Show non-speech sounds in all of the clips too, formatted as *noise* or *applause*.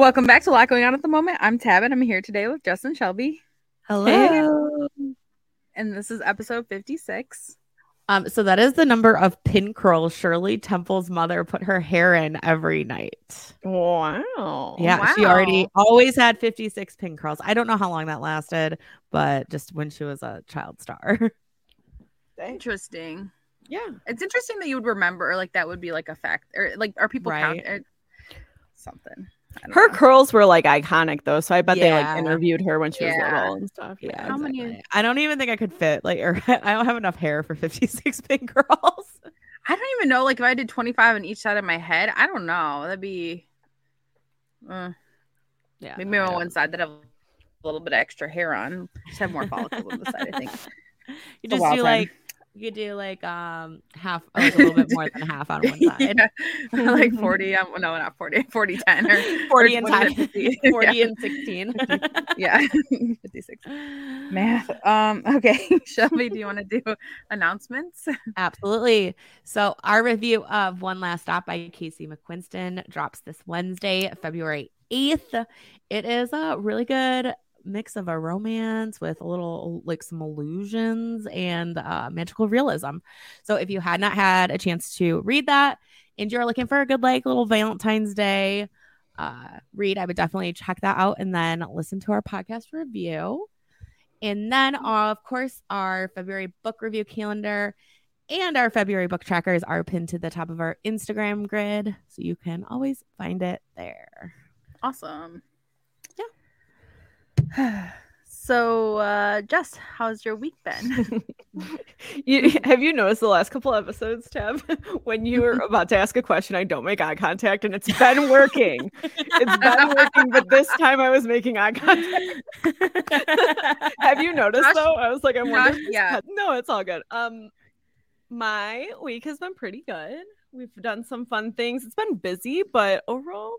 Welcome back to a lot going on at the moment. I'm Tabb and I'm here today with Justin Shelby. Hello. And this is episode 56. Um, so that is the number of pin curls Shirley Temple's mother put her hair in every night. Wow. Yeah, she already always had 56 pin curls. I don't know how long that lasted, but just when she was a child star. Interesting. yeah. It's interesting that you would remember like that would be like a fact or like are people Right. count something. I don't Her know. curls were like iconic though, so I bet they like interviewed her when she was little and stuff. Yeah, Yeah. How many- I don't even think I could fit like or *laughs* I don't have enough hair for 56 *laughs* pin curls. I don't even know like if I did 25 on each side of my head. I don't know. That'd be uh, Yeah. maybe I on one side that have a little bit of extra hair on. Just have more follicles on the side, I think. *laughs* You a just do time. like you do like um half *laughs* like a little bit more than half on one side. *laughs* Yeah. like 40 *laughs* um, no not 40 40 10 or 40 and 10. 40 yeah. and 16. yeah 56 math *sighs* um okay shelby do you want to do announcements Absolutely. So, our review of One Last Stop by Casey McQuiston drops this Wednesday, February 8th. It is a really good mix of a romance with a little like some illusions and uh, magical realism. So, if you had not had a chance to read that and you're looking for a good, like, little Valentine's Day uh, read, I would definitely check that out and then listen to our podcast review. And then, of course, our February book review calendar and our February book trackers are pinned to the top of our Instagram grid. So you can always find it there. awesome. So uh jess how's your week been *laughs* You, have you noticed the last couple episodes, Tabb? *laughs* when you were about to ask a question, I don't make eye contact, and it's been working. It's been working, but this time I was making eye contact. Have you noticed though? I was like, I'm wondering. Yeah. No, it's all good. Um, my week has been pretty good. We've done some fun things. It's been busy, but overall,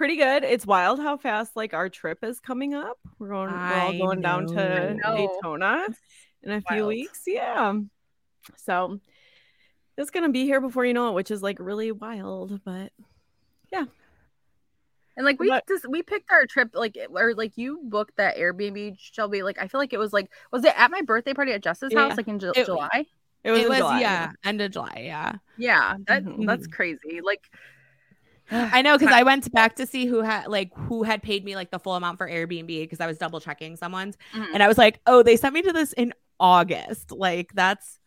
pretty good. It's wild how fast like our trip is coming up. We're going. we're all I going down to. Daytona in a few wild. weeks. Yeah. So it's gonna be here before you know it, which is like really wild. But yeah. and like we But- just we picked our trip like or like you booked that airbnb shelby like i feel like it was like was it at my birthday party at jess's Yeah. house like in Ju- It- july it was, it was, July. yeah, end of July. Yeah. yeah that Mhm. that's crazy like *gasps* I know because I went back to see who had like who had paid me like the full amount for Airbnb because I was double checking someone's Mhm. and I was like, oh, they sent me to this in August. Like that's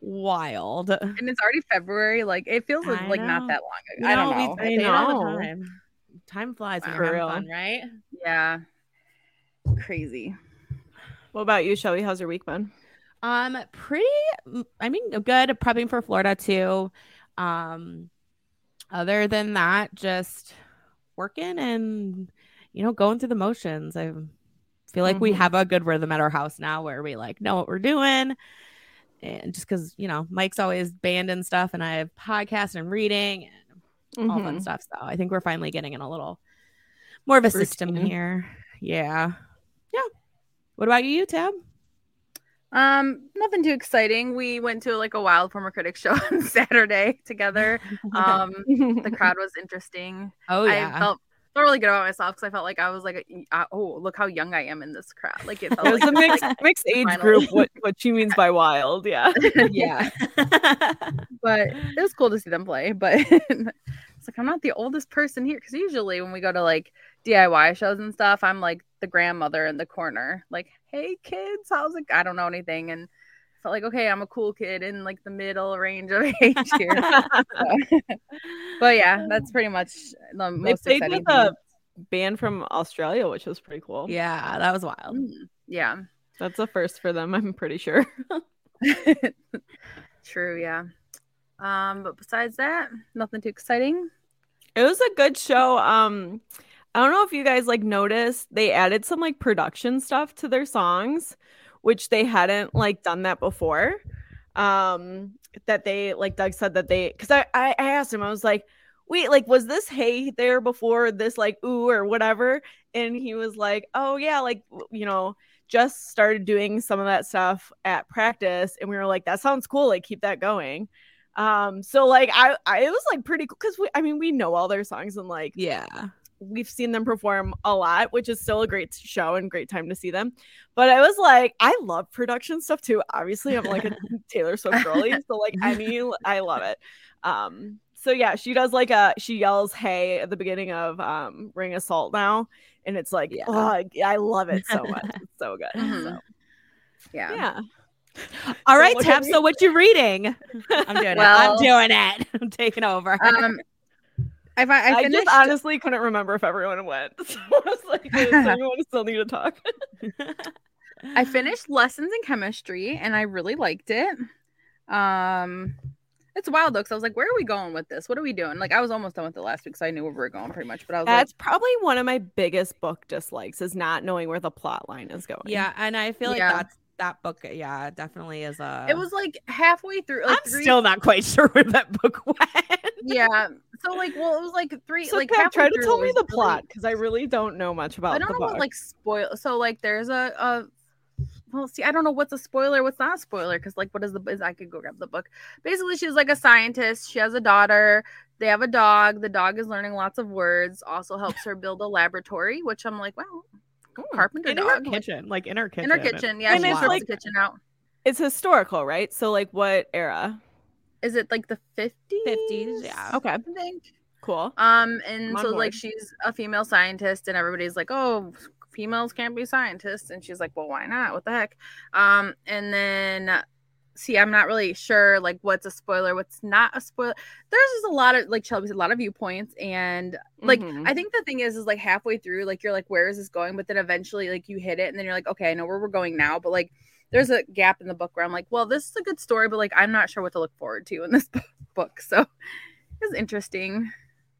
wild. and it's already February. Like it feels I like not that long ago. I don't know. We, I say it all the know. time. Time flies when Wow. you're For real. fun, right? Yeah, crazy. What about you, Shelby? How's your week been? Um, pretty. I mean, good. Prepping for Florida too. Um, other than that, just working and you know going through the motions. I feel like we Mhm. have a good rhythm at our house now, where we like know what we're doing, and just because you know Mike's always band and stuff, and I have podcasts and reading and all fun Mhm. stuff. So I think we're finally getting in a little more of a system here. Yeah, yeah. What about you, Tabb? Um, nothing too exciting. We went to like a Wild Former Critics show *laughs* on Saturday together. Um, the *laughs* crowd was interesting. oh yeah. I felt felt really good about myself because I felt like I was like, uh, oh, look how young I am in this crowd. Like it *laughs* felt It was like a mixed mixed age Finally. group. What what she means by wild? Yeah. yeah. but it was cool to see them play. But it's like I'm not the oldest person here because usually when we go to like DIY shows and stuff, I'm like the grandmother in the corner, like, "Hey kids, how's it?" I don't know anything, and felt like okay, I'm a cool kid in like the middle range of *laughs* age here. So- *laughs* but yeah, that's pretty much the they most played exciting. with a band from Australia, which was pretty cool. yeah, that was wild. thing. Mm, yeah, That's a first for them, *laughs* I'm pretty sure. true. Yeah. Um, but besides that, nothing too exciting. It was a good show. Um, I don't know if you guys like noticed they added some like production stuff to their songs, which they hadn't like done that before. Um, that they like Doug said that they because I, I I asked him I was like, wait, like was this hey there before this like ooh or whatever? And he was like, oh yeah, like you know just started doing some of that stuff at practice, and we were like, that sounds cool, like keep that going. Um, so like I, I it was like pretty cool because we I mean we know all their songs and like Yeah. We've seen them perform a lot, which is still a great show and great time to see them. But I was like, I love production stuff too. Obviously, I'm like a *laughs* *laughs* Taylor Swift girly, *laughs* so like any, I love it. Um, so yeah, she does like a she yells "Hey" at the beginning of um "Ring Assault" now, and it's like, Yeah. oh, I, I love it so much. It's so good. Mhm. So Yeah. yeah, All right, what Tabb. are So what you reading? I'm doing it. I'm doing it. I'm taking over. Um, I, I I, just honestly couldn't remember if everyone went. *laughs* So I was like, does *laughs* anyone still need to talk? *laughs* I finished lessons in chemistry and I really liked it. Um it's wild though, because I was like, where are we going with this? What are we doing? Like I was almost done with it last week, so I knew where we were going pretty much. But I was That's probably one of my biggest book dislikes is not knowing where the plot line is going. yeah, and I feel like Yeah. that's that book. Yeah, definitely is a. it was like halfway through like I'm three still not quite *laughs* sure where that book went. yeah. So like well it was like three So like halfway try to tell me the plot because I really don't know much about I don't know book. what like spoil so like there's a, a well see I don't know what's a spoiler, what's not a spoiler, because like what is the is I could go grab the book. Basically she's like a scientist, she has a daughter, they have a dog, the dog is learning lots of words, also helps her build a laboratory, which I'm like, wow, carpenter in her dog. like, kitchen, like in her kitchen. in her kitchen. Yeah, And she it's like- the kitchen out. it's historical, right? So like what era? Is it like the 50s? 50s, yeah. Okay, I think. cool. Um, and so like she's a female scientist, and everybody's like, "Oh, females can't be scientists," and she's like, "Well, why not? What the heck?" Um, and then see, I'm not really sure like what's a spoiler, what's not a spoiler. There's just a lot of like Shelby said, a lot of viewpoints, and like Mhm. I think the thing is, is like halfway through, like you're like, "Where is this going?" But then eventually, like you hit it, and then you're like, "Okay, I know where we're going now," but like. There's a gap in the book where I'm like, well, this is a good story, but like, I'm not sure what to look forward to in this *laughs* book. So it's interesting.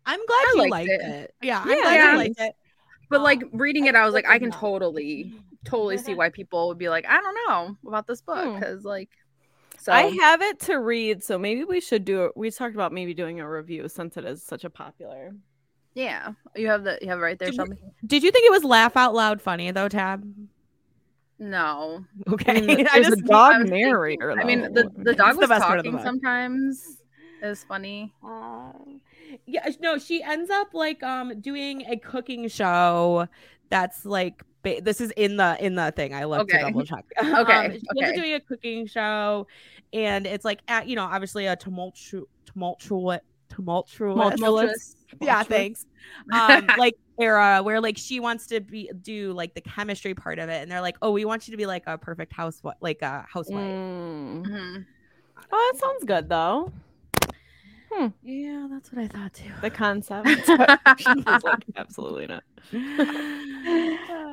I'm glad I you liked liked it. it. Yeah, I'm Yeah, glad yeah. you liked it. But like Um, reading it, I was like, I can totally, *laughs* totally see why people would be like, I don't know about this book Hmm. because like, so I have it to read, so maybe we should do it. We talked about maybe doing a review since it is such a popular. yeah, you have the you have it right there, Did Shelby. Did you think it was laugh out loud funny though, Tabb? No, *laughs* Okay, I mean, *laughs* I there's just a dog I was thinking- narrator. I mean, the the dog It's the was best part of the talking sometimes. It was funny. Um, yeah, no, she ends up like um doing a cooking show that's like ba- this is in the in the thing. I love Okay. to double check. *laughs* Okay, um, she ends okay. up doing a cooking show, and it's like at you know obviously a tumultuous tumultuous tumultuous. Tumultuous. Yeah, thanks. Um, *laughs* like era where like she wants to be do like the chemistry part of it, and they're like, oh, we want you to be like a perfect housewife, like a housewife. Mm. Mhm. Oh, that sounds good though. Yeah, that's what I thought too. The concept. *laughs* *laughs* Like, absolutely not. *laughs*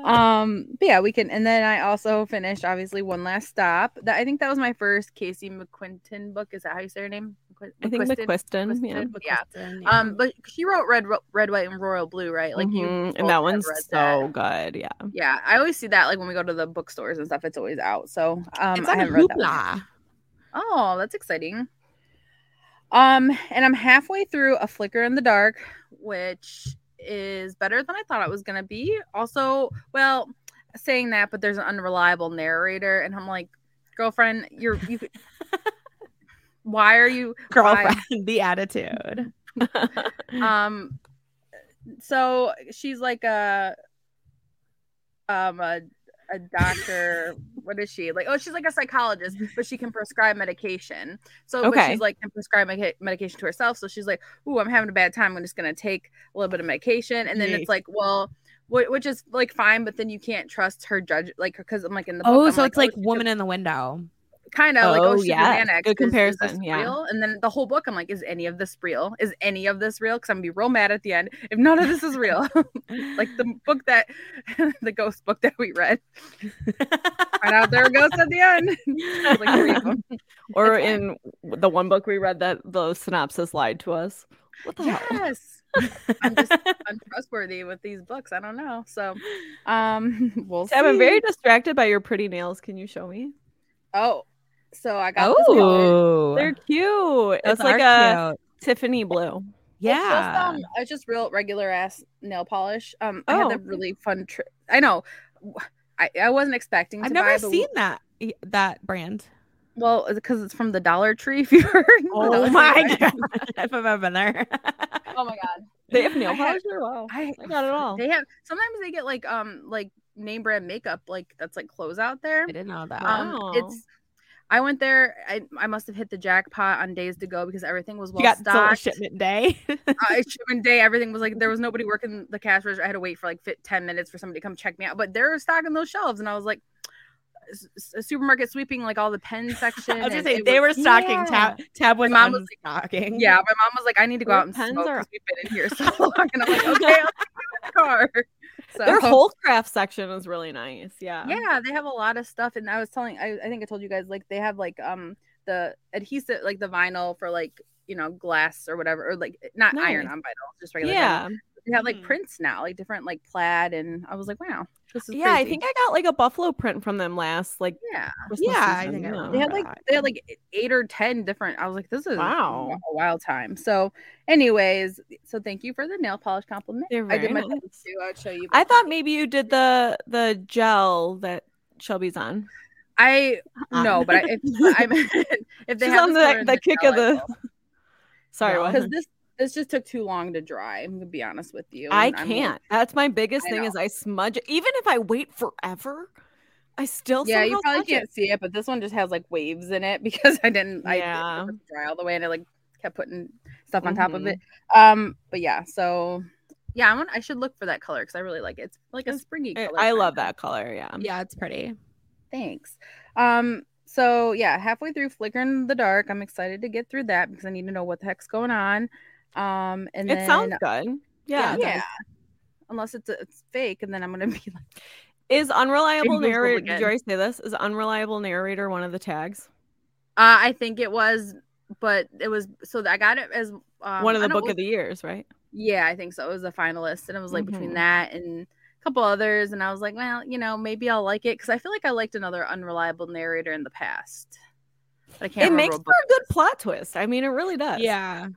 Um, but yeah, we can. And then I also finished obviously one last stop. That I think that was my first Casey McQuinton book. Is that how you say her name? McQuin- I think McQuiston? McQuiston. Yeah. McQuiston? Yeah. Um, but she wrote Red, Ro- Red, White, and Royal Blue, right? Like you, Mhm, both and that one's so that. good. Yeah. Yeah, I always see that like when we go to the bookstores and stuff. It's always out. So um, it's I haven't read that. one Oh, that's exciting. Um, and I'm halfway through A Flicker in the Dark, which is better than I thought it was gonna be. Also, well, saying that, but there's an unreliable narrator, and I'm like, girlfriend, you're you. *laughs* Why are you girlfriend, the attitude. *laughs* um so she's like a um a, a doctor what is she? Like oh she's like a psychologist but she can prescribe medication. So but Okay. she's like can prescribe medica- medication to herself. So she's like ooh i'm having a bad time. I'm just gonna take a little bit of medication. And then it's like well wh- which is like fine but then you can't trust her judge like because i'm like in the book, Oh, I'm so it's oh, like she took- woman in the window. Kind of like oh Oh, yeah. Good Is- is comparison, yeah. real? and then the whole book i'm like is any of this real is any of this real because i'm gonna be real mad at the end if none of this is real *laughs* *laughs* like the book that *laughs* the ghost book that we read find out there ghosts at the end like three of them. Or It's in the one book we read that the synopsis lied to us. What the hell? yes I'm just untrustworthy with these books. I don't know. So, um, we'll Tabb, I'm very distracted by your pretty nails. Can you show me? Oh, so I got. Oh, They're cute. It's those like a cute. Tiffany blue. It's just, yeah. um, it's just real regular ass nail polish. Um, I had Oh, a really fun trip. I know. I, I wasn't expecting. To I've never but- seen that that brand. Well, because it's from the Dollar Tree. *laughs* If you heard. Oh Dollar my Tree god. *laughs* if I've ever been there. Oh my god. *laughs* They have nail I had- polish there? Wow. I I got it all. They have sometimes they get like um like name brand makeup like that's like clothes out there. I didn't know that. Um, Wow. it's I went there. I, I must have hit the jackpot on days to go because everything was well you stocked. shipment day. uh, *laughs* shipment day, everything was like there was nobody working the cash register. I had to wait for like fit, ten minutes for somebody to come check me out. But they're stocking those shelves, and I was like, a supermarket sweeping like all the pen section. *laughs* I was gonna say they were stocking Yeah. tabb. Tabb was My mom was stocking. Yeah, my mom was like, I need to go Their out and pens smoke are- we've been in here so *laughs* long. And I'm like, okay, I'll take you in the car. So Their *laughs* whole craft section is really nice. Yeah. yeah they have a lot of stuff and i was telling I, I think i told you guys like they have like um the adhesive like the vinyl for like you know glass or whatever or like not iron on vinyl just regular vinyl. Yeah. they have like Mhm. prints now like different like plaid and i was like wow this is Yeah, I think I got like a buffalo print from them last like yeah Christmas Yeah, I think I remember they had like that. they had like eight or ten different i was like this is Wow. a wild time so anyways so thank you for the nail polish compliment i did my nice. too i'd show you I thought maybe you did the the gel that Shelby's on. i Um, no but I, if i'm *laughs* *laughs* if they She's have on this the- the kick gel, of the- will. *laughs* Sorry, No. what? because this this just took too long to dry. I'm gonna be honest with you. I and I'm like- can't. That's my biggest I thing know. is I smudge it. Even if I wait forever, I still yeah, you probably can't it. see it, but this one just has like waves in it *laughs* because I didn't. I Yeah. didn't dry all the way, and I like kept putting stuff on top of it. Um, but yeah, so yeah, I want. I should look for that color because I really like it. It's like a springy I, color. I love that color. Yeah. Yeah, it's pretty. Thanks. Um, so yeah, halfway through Flicker in the Dark, I'm excited to get through that because I need to know what the heck's going on. Um, and It then sounds good. Yeah. it does. yeah. Unless it's it's fake, and then I'm gonna be like, Is unreliable *laughs* narrator? Did you already say this? Is unreliable narrator one of the tags? Uh, I think it was, but it was so I got it as um, one of the know it book of the years, right? Yeah, I think so. It was a finalist, and it was like between Mhm. that and a couple others, and I was like, well, you know, maybe I'll like it because I feel like I liked another unreliable narrator in the past. But I can't. It makes what for a good plot twist. I mean, it really does. Yeah.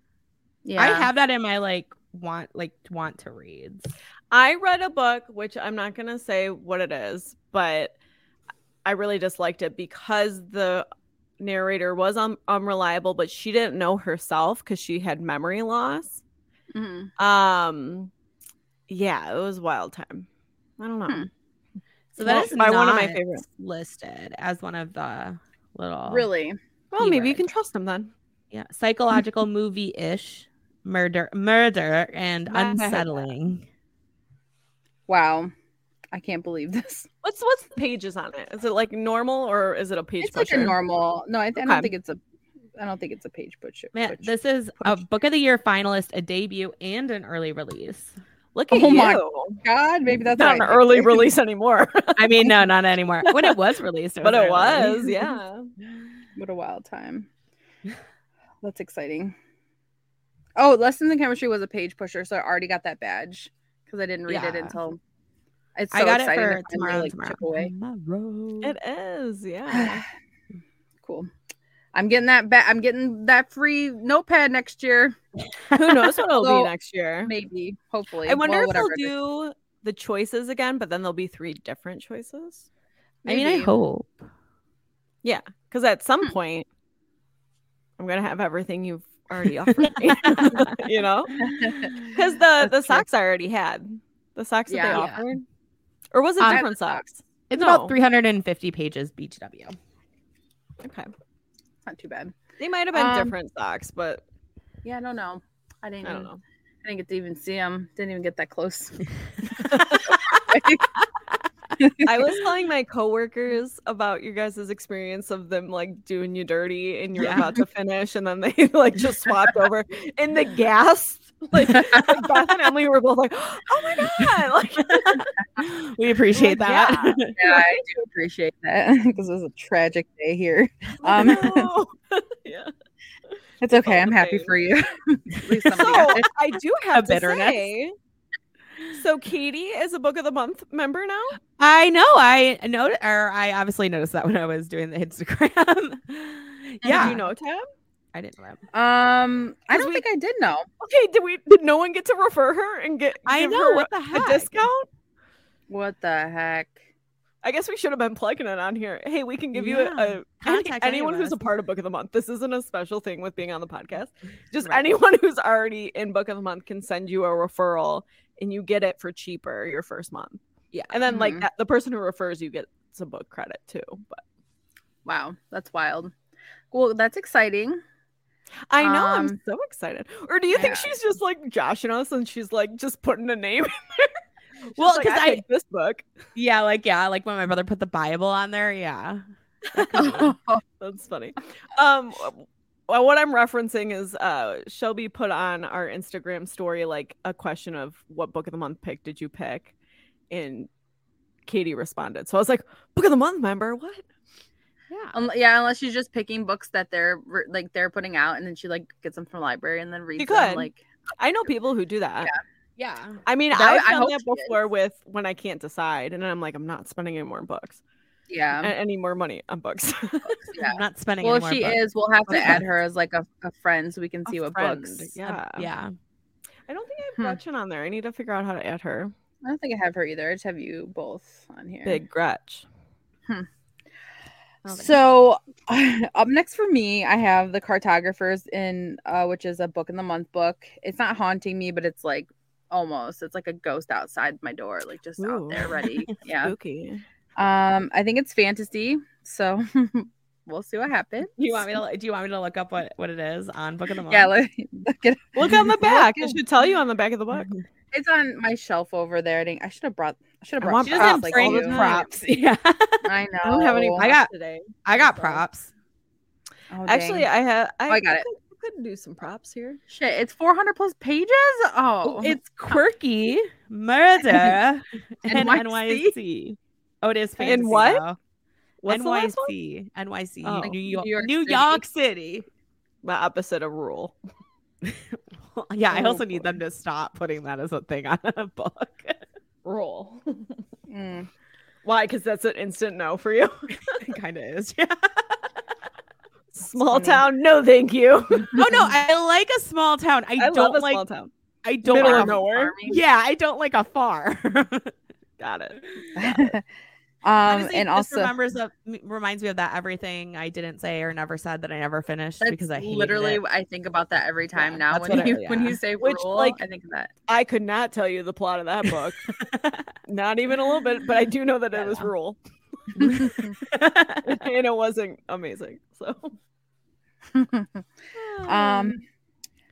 Yeah, I have that in my like want like want to reads. I read a book, which I'm not gonna say what it is, but I really disliked it because the narrator was un- unreliable, but she didn't know herself because she had memory loss. Mhm. Um, yeah, it was wild time. I don't know. Hmm. So that Well, is by one of my favorites. listed as one of the little Really? Well, maybe you can trust them then. yeah psychological movie ish murder murder and *laughs* unsettling. Wow, I can't believe this. What's what's the pages on it? Is it like normal or is it a page It's like a normal. No, I, I don't think it's a. I don't think it's a page butcher. Man, butch- this is a book of the year finalist, a debut, and an early release. Look at oh you. Oh you. my God, maybe that's not an early picked release anymore. I mean, no, not *laughs* anymore. When it was released, it but was it early. was, yeah. What a wild time. *laughs* That's exciting. Oh, Lessons in Chemistry was a page pusher, so I already got that badge because I didn't read it until. It's so I got it exciting to for finally, tomorrow. like, tomorrow. chip away. Tomorrow. It is, yeah. *sighs* cool. I'm getting that back. I'm getting that free notepad next year. Who knows what it'll *laughs* So, be next year? Maybe, hopefully. I wonder Well, if they'll do the choices again, but then there'll be three different choices. I mean, I hope. Yeah, because at some Hmm. point, I'm gonna have everything you've already offered me. *laughs* you know, *laughs* because the That's the true. socks I already had, the socks that they Yeah. offered, or was it I different socks. socks? It's No. about 350 pages BTW. Okay, Not too bad. they might have been Um, different socks, but Yeah, I don't know. I didn't. I don't know. I didn't get to even see them. Didn't even get that close. *laughs* I was telling my coworkers about your guys' experience of them like doing you dirty and you're Yeah. about to finish, and then they *laughs* like just swapped over in the gas. *laughs* Like, like Beth and Emily were both like, "Oh my god!" *laughs* Like, we appreciate that. Yeah. yeah, I do appreciate that because it was a tragic day here. I Um, know. yeah. It's okay. felt I'm happy pain. for you. At least So. I do have to bitterness. say. So Katie is a book of the month member now. I know. I know, or I obviously noticed that when I was doing the Instagram. yeah, Did you know Tab? I didn't know that. Um, I 'Cause don't we- think I did know. Okay, did we? Did no one get to refer her and get? I know what the a heck. discount. What the heck? I guess we should have been plugging it on here. Hey, we can give you Yeah. a, a any, anyone who's a part of Book of the Month. This isn't a special thing with being on the podcast. Just Right. anyone *laughs* who's already in Book of the Month can send you a referral, and you get it for cheaper your first month. Yeah. and then like Mhm. that, the person who refers you gets some book credit too. But Wow, that's wild. Well, that's exciting. I know I'm Um, so excited. Or do you think she's just like joshing us and she's like just putting a name? *laughs* in there? Well, like, 'cause I- picked this book. Yeah, like yeah, like when my brother put the Bible on there. Yeah. *laughs* *laughs* That's funny. Um, well, what I'm referencing is uh Shelby put on our Instagram story like a question of what book of the month pick did you pick, and Katie responded. So I was like, book of the month member, what? Yeah. Um, yeah, unless she's just picking books that they're like they're putting out, and then she like gets them from the library and then reads them. could. Like, I know people who do that. Yeah. yeah. I mean, That- I've I done hope that before with when I can't decide, and then I'm like, I'm not spending any more books, yeah, a- any more money on books. *laughs* yeah. I'm not spending. Well, any if she bucks. is, we'll have to add her as like a, a friend so we can A see what friend, books. yeah, yeah. I don't think I have Hmm. Gretchen on there. I need to figure out how to add her. I don't think I have her either. I just have you both on here. Big Gretch. So *laughs* up next for me, I have the cartographers in uh which is a book in the month book. It's not haunting me, but it's like almost. It's like a ghost outside my door, like just out there ready. *laughs* Yeah. Spooky. Um I think it's fantasy, so *laughs* we'll see what happens. You want me to? Do you want me to look up what what it is on Book of the Month? Yeah, *laughs* look, look at Look on the *laughs* back. It should tell you on the back of the book. it's on my shelf over there. I, think- I should have brought I should have brought She doesn't props like bring you. props. Yeah. I know. I don't have any. I I got- today. I got So- props. Oh, Actually. I have. I, Oh, I got it. Could, I could do some props here. shit, it's 400 plus pages. Oh, It's quirky murder and NYC. NYC. Oh, it is In what? though. What's the last one? NYC, NYC, Oh. New York, New York New City. York City. The opposite of rule. *laughs* yeah, I Oh, also need them to stop putting that as a thing on a book. Roll. *laughs* Mm. Why? Because that's an instant no for you. *laughs* it kind of is. Yeah. Small funny. town. No, thank you. oh no, I like a small town. I, I, don't love a like. small town. I don't Middle like of nowhere. Farming. Yeah, I don't like a farm. Got it. Um, Honestly, and this also remembers of, reminds me of that everything I didn't say or never said that I never finished that's because I literally it. I think about that every time Yeah, now. When what I- you when you say Which, rule, like, I think of that. I could not tell you the plot of that book. *laughs* not even a little bit, but I do know that Yeah, it was no. rule. *laughs* *laughs* and it wasn't amazing. So um,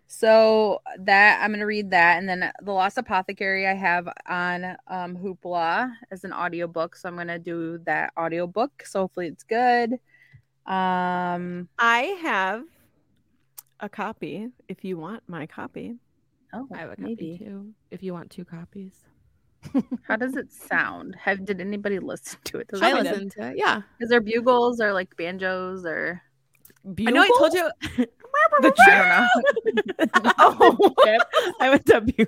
so that I'm gonna read that, and then the Lost Apothecary I have on um Hoopla as an audiobook. So I'm gonna do that audiobook. So hopefully it's good. Um, I have a copy if you want my copy. oh, I have a copy maybe. too. If you want two copies, *laughs* How does it sound? Have did anybody listen to it? Does I listened to it. Yeah, Is there bugles or like banjos or I know. I told you. The I don't know. Oh, I went to. Bu- Do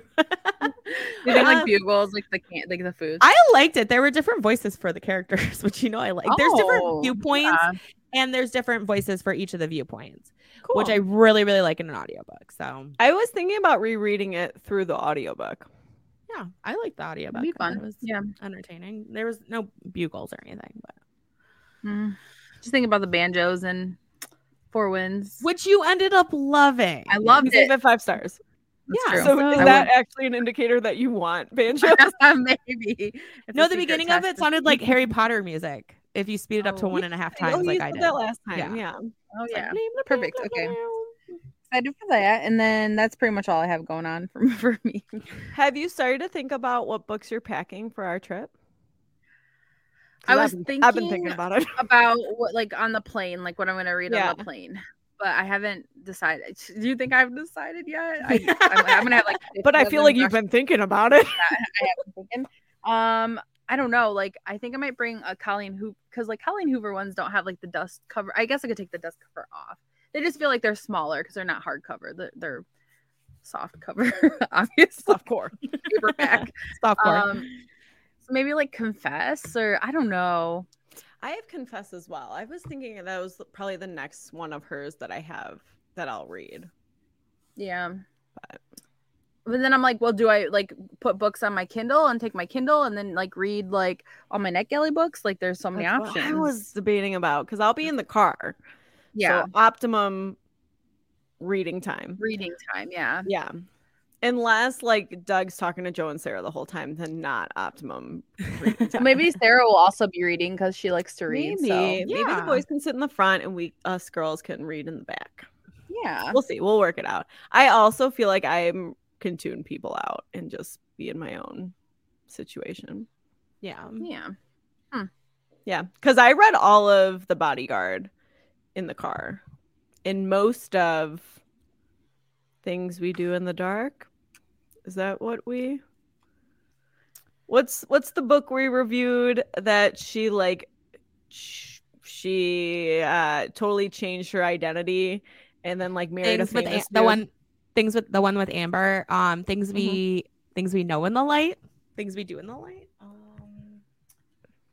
you think like Um, bugles, like the can like the food? I liked it. There were different voices for the characters, *laughs* which you know I like. There's different Oh, viewpoints, yeah. and there's different voices for each of the viewpoints, cool. which I really, really like in an audiobook. So I was thinking about rereading it through the audiobook. yeah, I like the audiobook. It'd be fun. It was Yeah. entertaining. There was no bugles or anything, but Mm. Just thinking about the banjos and Four Winds. which you ended up loving. I loved You gave it. it five stars. That's yeah, true. So So- is I that actually an indicator that you want banjo? *laughs* Maybe. It's No, the beginning of it sounded like Harry Potter music. If you speed it up to Oh, one and a half times, like I did. that last time. Yeah. Yeah. Oh like, yeah. bling, Perfect, okay. Excited for that. And then that's pretty much all I have going on for, *laughs* for me. Have you started to think about what books you're packing for our trip? I I've was been- thinking, I've been thinking about it. *laughs* about what like on the plane, like what I'm gonna read Yeah. on the plane. But I haven't decided. Do you think I've decided yet? *laughs* I, I'm, I'm gonna have like. But I feel like you've been thinking about it. I haven't taken. Um, I don't know. Like, I think I might bring a Colleen Hoover because like Colleen Hoover ones don't have like the dust cover. I guess I could take the dust cover off. They just feel like they're smaller because they're not hardcover. They're, they're soft cover, *laughs* obviously Softcore. paperback. Softcore. um, so maybe like confess or I don't know. I have confess as well. I was thinking that was probably the next one of hers that I have that I'll read. Yeah. But- But then I'm like, well, do I like put books on my Kindle and take my Kindle and then like read like all my NetGalley books? Like, there's so many That's options. I was debating about because I'll be in the car. yeah, So optimum reading time. reading time. Yeah, Yeah. Unless like Doug's talking to Joe and Sarah the whole time, then not optimum. *laughs* time. maybe Sarah will also be reading because she likes to read. maybe So maybe the boys can sit in the front and we us girls can read in the back. yeah, We'll see. We'll work it out. I also feel like I can tune people out and just be in my own situation. yeah. yeah. Hmm. Yeah, because I read all of The Bodyguard in the car, in most of things we do in the dark. Is that what we? What's what's the book we reviewed that she like? sh- She uh totally changed her identity, and then like married Things a with famous Am- the one things with the one with Amber. Um, things Mm-hmm. we things we know in the light. Things we do in the light. Um,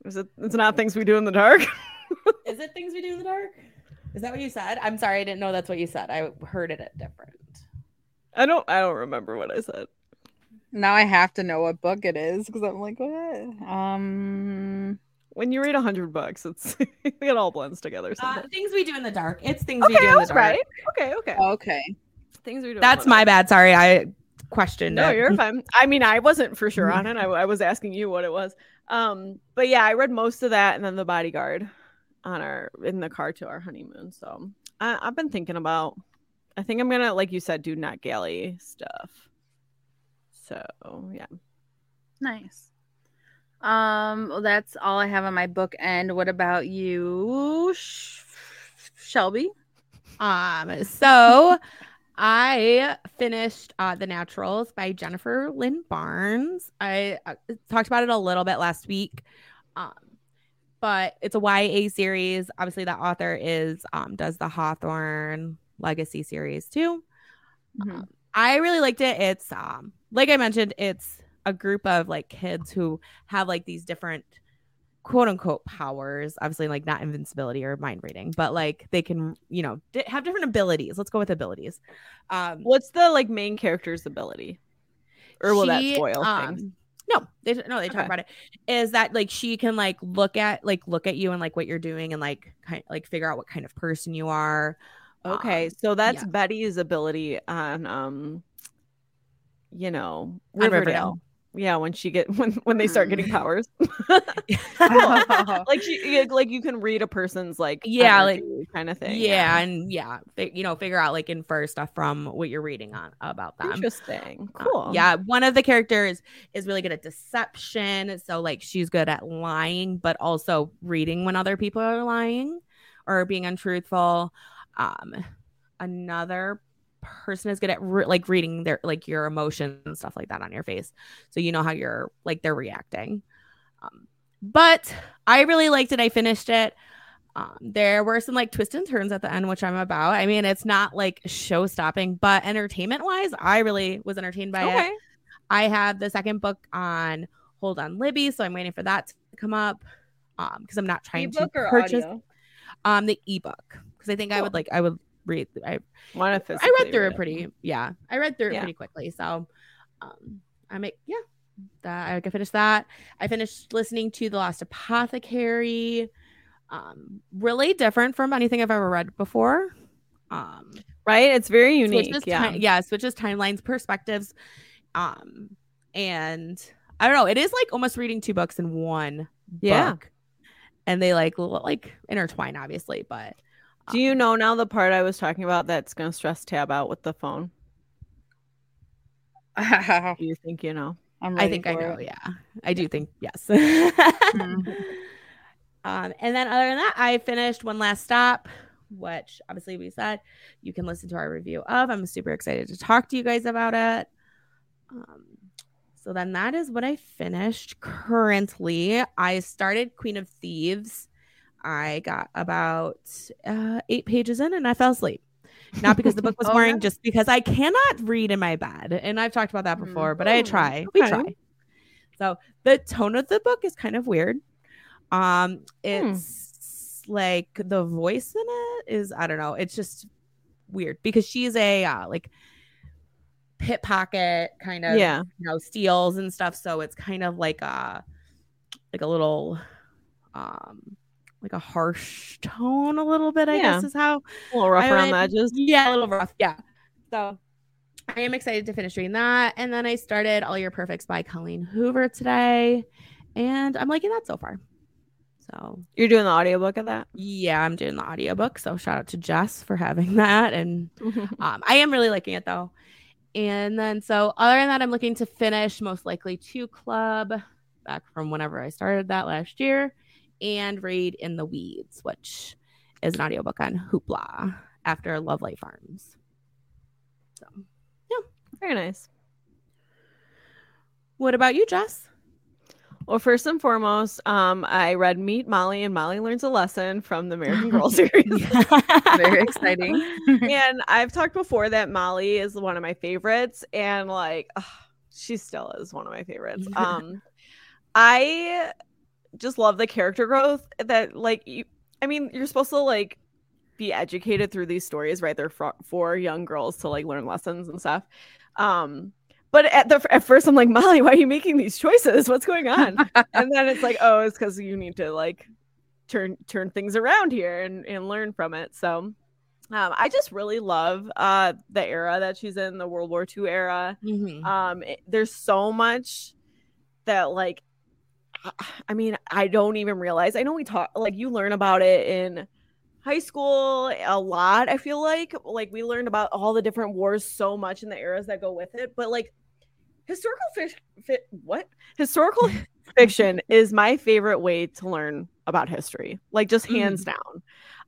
Is it? It's not things we do in the dark. *laughs* is it things we do in the dark? Is that what you said? I'm sorry, I didn't know that's what you said. I heard it at different. I don't. I don't remember what I said. Now I have to know what book it is because I'm like, what? Um, When you read a hundred books, it's *laughs* it all blends together. Uh, things we do in the dark. It's things okay, we do in the dark. right. Okay, okay. okay. Things we do. That's my bad. Sorry, I questioned No, it. you're fine. I mean, I wasn't for sure on *laughs* it. I, I was asking you what it was. Um, but yeah, I read most of that and then The Bodyguard on our in the car to our honeymoon. So I, I've been thinking about. I think I'm gonna, like you said, do NetGalley stuff. So yeah, Nice. Um, well, that's all I have on my book end. What about you, Sh- Shelby? Um, so I finished uh, The Naturals by Jennifer Lynn Barnes. I uh, talked about it a little bit last week. Um, but it's a YA series. Obviously, that author is um does the Hawthorne Legacy series too. Mhm. I really liked it. It's um like I mentioned, it's a group of like kids who have like these different quote unquote powers. Obviously, like not invincibility or mind reading, but like they can, you know, di- have different abilities. Let's go with abilities. Um what's the like main character's ability, or will that spoil um, things? No, they no, they talk Okay. about it. Is that like she can like look at like look at you and like what you're doing and like kind like figure out what kind of person you are. Okay, um, so that's yeah. Betty's ability on um, you know, Riverdale. Riverdale. Yeah, when she get *laughs* when when they start getting Hmm. powers. *laughs* *laughs* like she like you can read a person's like Yeah, like- kind of thing. yeah, and yeah, fi- you know, figure out like infer stuff from what you're reading on about them. Interesting. Uh, Cool. yeah, one of the characters is really good at deception. So like she's good at lying, but also reading when other people are lying or being untruthful. Um, another person is good at re- like reading their like your emotions and stuff like that on your face, so you know how you're like they're reacting. Um, but I really liked it. I finished it. Um, there were some like twists and turns at the end, which I'm about. I mean, it's not like show stopping, but entertainment wise, I really was entertained by Okay. it. I have the second book on Hold on Libby, so I'm waiting for that to come up. Um, because I'm not trying Ebook to or purchase audio? um the ebook because I think I would like I would read I Want to I read through read it pretty yeah I read through it pretty quickly so um I make yeah that I can finish that I finished listening to the Lost Apothecary um really different from anything I've ever read before um Right? It's very unique. yeah. ti- yeah switches timelines perspectives um and I don't know it is like almost reading two books in one Yeah. book and they like like intertwine obviously but Do you know now the part I was talking about that's going to stress Tabb out with the phone? *laughs* Do you think you know? I ready think I know. it. Yeah, I do think yes. *laughs* Mhm. um, and then other than that, I finished one last stop, which obviously we said you can listen to our review of. I'm super excited to talk to you guys about it. Um, so then that is what I finished currently. I started Queen of Thieves. I got about uh, eight pages in and I fell asleep. Not because the book *laughs* was Oh, boring, yeah. just because I cannot read in my bed. And I've talked about that Mm. before, but I Oh, try. We try. So the tone of the book is kind of weird. Um, it's like the voice in it is I don't know. It's just weird because she's a uh, like pocket kind of Yeah. you know steals and stuff. So it's kind of like a like a little um like a harsh tone a little bit. I Yeah. guess is how A little rough I around the edges. yeah, a little rough. Yeah. So I am excited to finish reading that. And then I started All Your Perfects by Colleen Hoover today. And I'm liking that so far. So You're doing the audiobook of that? yeah, I'm doing the audiobook. So shout out to Jess for having *laughs* that. And *laughs* um, I am really liking it though. And then so other than that, I'm looking to finish most likely two club back from whenever I started that last year and read In the Weeds, which is an audiobook on Hoopla after Lovelight Farms. So yeah, Very nice. what about you, Jess? Well, first and foremost, um, I read Meet Molly and Molly Learns a Lesson from the American *laughs* Girl series. *laughs* Very exciting. and I've talked before that Molly is one of my favorites, and like ugh, she still is one of my favorites. *laughs* Um, I just love the character growth that like you. I mean, you're supposed to like be educated through these stories, right? They're for, for young girls to like learn lessons and stuff. Um, but at the at first, I'm like, Molly, why are you making these choices? What's going on? and then it's like, oh, it's because you need to like turn turn things around here and, and learn from it. So um, I just really love uh the era that she's in, the World War II era. Mhm. Um it- there's so much that like I mean, I don't even realize. I know we talk like you learn about it in high school a lot. I feel like like we learned about all the different wars so much in the eras that go with it, but like historical fish fit what historical *laughs* fiction is my favorite way to learn about history like just hands down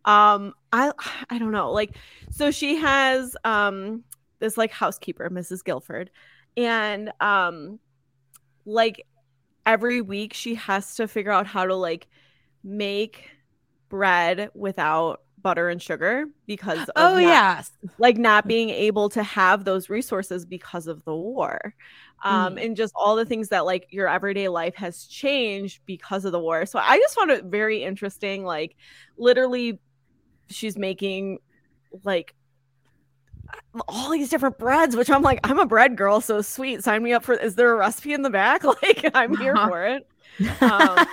um i i don't know like so she has um this like housekeeper mrs gilford and um like every week she has to figure out how to like make bread without butter and sugar because of Oh, not- yes. like not being able to have those resources because of the war um Mm. and just all the things that like your everyday life has changed because of the war so i just found it very interesting like literally she's making like all these different breads which i'm like i'm a bread girl so sweet sign me up for is there a recipe in the back *laughs* like i'm here for it *laughs* um,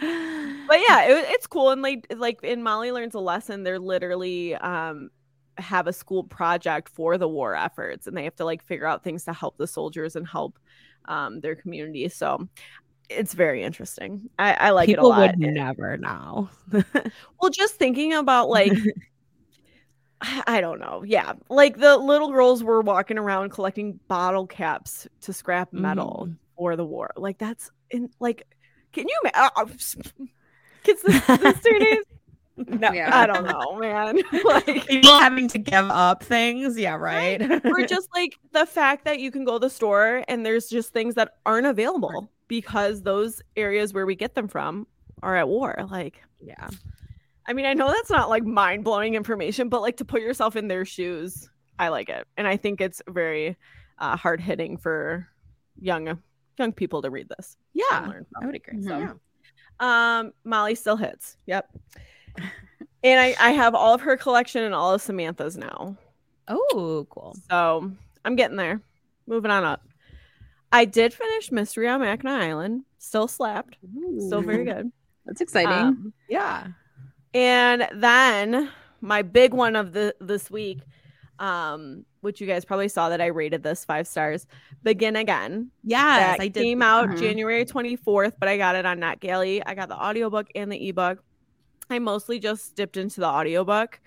but yeah, it, it's cool. And like, like in Molly learns a lesson, they're literally um have a school project for the war efforts, and they have to like figure out things to help the soldiers and help um their community. So it's very interesting. I, I like People it a lot. would never know. *laughs* Well, just thinking about like. I I don't know. Yeah. Like the little girls were walking around collecting bottle caps to scrap metal Mhm. for the war. Like that's in like can you ma- uh, uh, kids this, this two days? *laughs* No, Yeah. I don't know, man. *laughs* like People having to give up things. Yeah, right. *laughs* or just like the fact that you can go to the store and there's just things that aren't available because those areas where we get them from are at war. Like yeah. I mean, I know that's not like mind blowing information, but like to put yourself in their shoes, I like it, and I think it's very uh, hard hitting for young young people to read this. Yeah. I would agree. So, yeah. Um, Molly still hits. Yep. And I, I have all of her collection and all of Samantha's now. Oh, cool. So I'm getting there. Moving on up. I did finish Mystery on Mackinac Island. Still slapped. Still very good. That's exciting. Um, Yeah. And then my big one of the this week, um, which you guys probably saw that I rated this five stars, Begin Again. Yes, that I did. came out Mhm. January 24th, but I got it on NetGalley. I got the audiobook and the ebook. I mostly just dipped into the audiobook.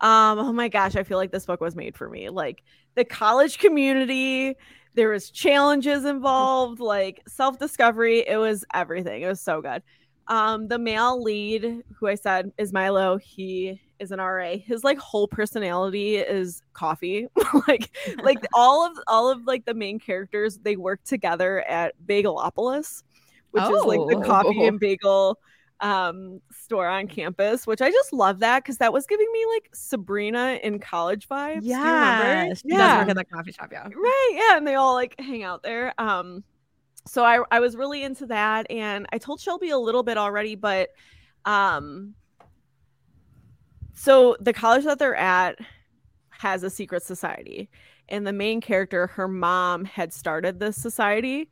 Um, oh my gosh, I feel like this book was made for me. Like the college community, there was challenges involved, like self-discovery. It was everything. It was so good. Um, the male lead, who I said is Milo, he is an RA. His like whole personality is coffee. *laughs* like like *laughs* all of all of like the main characters they work together at Bagelopolis, which is like the Oh. coffee and bagel um store on campus, which I just love that because that was giving me like Sabrina in college vibes. You remember? she does work at the coffee shop. Yeah. right yeah and they all like hang out there um so i i was really into that and i told shelby a little bit already but um so the college that they're at has a secret society and the main character her mom had started this society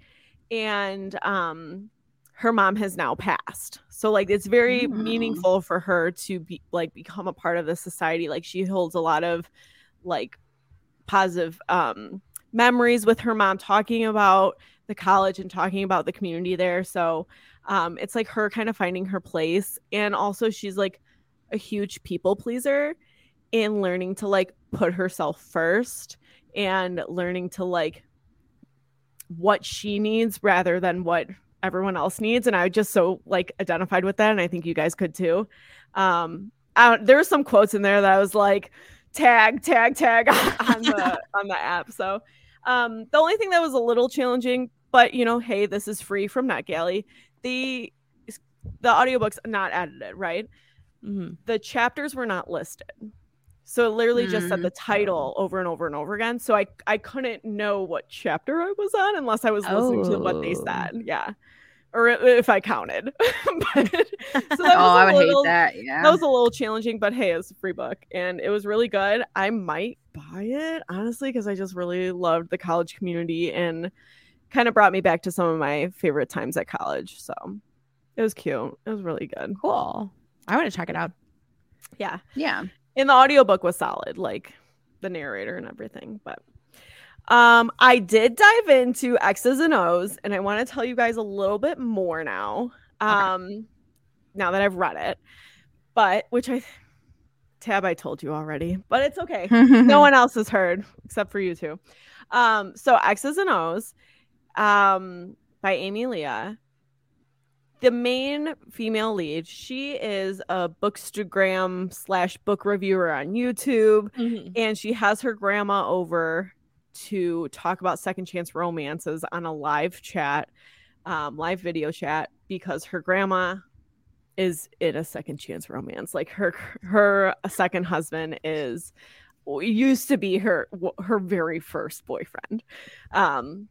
and um her mom has now passed so like it's very Mm. meaningful for her to be like become a part of the society like she holds a lot of like positive um memories with her mom talking about the college and talking about the community there. So um it's like her kind of finding her place. And also she's like a huge people pleaser and learning to like put herself first and learning to like what she needs rather than what everyone else needs. And i just so like identified with that and i think you guys could too. Um I, there were some quotes in there that i was like tag tag tag *laughs* on the on the app. So um the only thing that was a little challenging but you know hey this is free from netgalley the the audiobook's not edited right Mhm. the chapters were not listed. So it literally just said Mm. the title over and over and over again. So I I couldn't know what chapter I was on unless I was listening to what they Oh. said. Yeah. Or if I counted. *laughs* but, *laughs* so that was oh, I would little, hate that. Yeah. That was a little challenging, but hey, it's a free book and it was really good. I might buy it honestly because I just really loved the college community and kind of brought me back to some of my favorite times at college. So it was cute. It was really good. Cool. I want to check it out. Yeah. yeah. and the audiobook was solid like the narrator and everything but um i did dive into x's and o's and i want to tell you guys a little bit more now um now that i've read it but which i tab i told you already but it's okay *laughs* no one else has heard except for you two um so x's and o's um by amy lea. The main female lead she is a bookstagram slash book reviewer on youtube and she has her grandma over to talk about second chance romances on a live chat um, live video chat because her grandma is in a second chance romance. Like her her second husband is used to be her her very first boyfriend. Um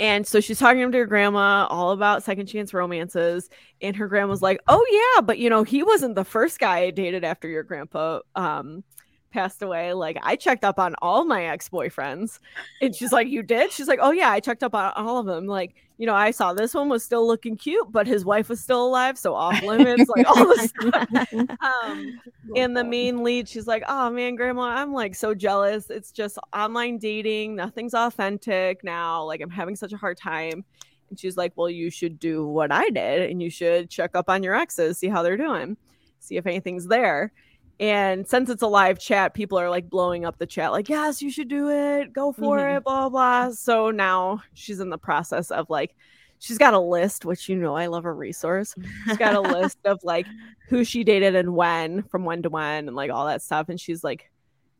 and so she's talking to her grandma all about second chance romances and her grandma's like oh yeah but you know he wasn't the first guy i dated after your grandpa um passed away like i checked up on all my ex-boyfriends and she's like you did? She's like oh yeah i checked up on all of them like you know i saw this one was still looking cute but his wife was still alive so off limits like all this stuff. *laughs* Um and the main lead she's like oh man grandma i'm like so jealous. It's just online dating nothing's authentic now like i'm having such a hard time. And she's like well you should do what i did and you should check up on your exes see how they're doing see if anything's there and since it's a live chat people are like blowing up the chat like yes you should do it go for Mhm. it blah blah so now she's in the process of like she's got a list which you know i love a resource she's got a list *laughs* of like who she dated and when from when to when and like all that stuff and she's like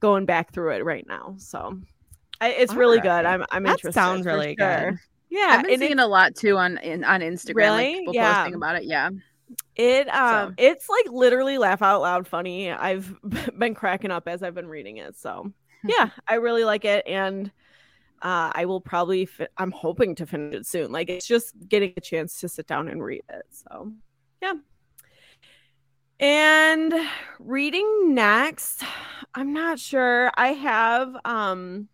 going back through it right now so I, it's really good i'm i'm That interested sounds really sure. good. yeah I've been and it- seeing a lot too on in, on Instagram, Really? like people Yeah. posting about it. Yeah. It um So- it's like literally laugh out loud funny. I've *laughs* been cracking up as I've been reading it. So yeah, *laughs* I really like it and uh, I will probably fi- I'm hoping to finish it soon. Like it's just getting a chance to sit down and read it. So yeah. And reading next, I'm not sure. I have um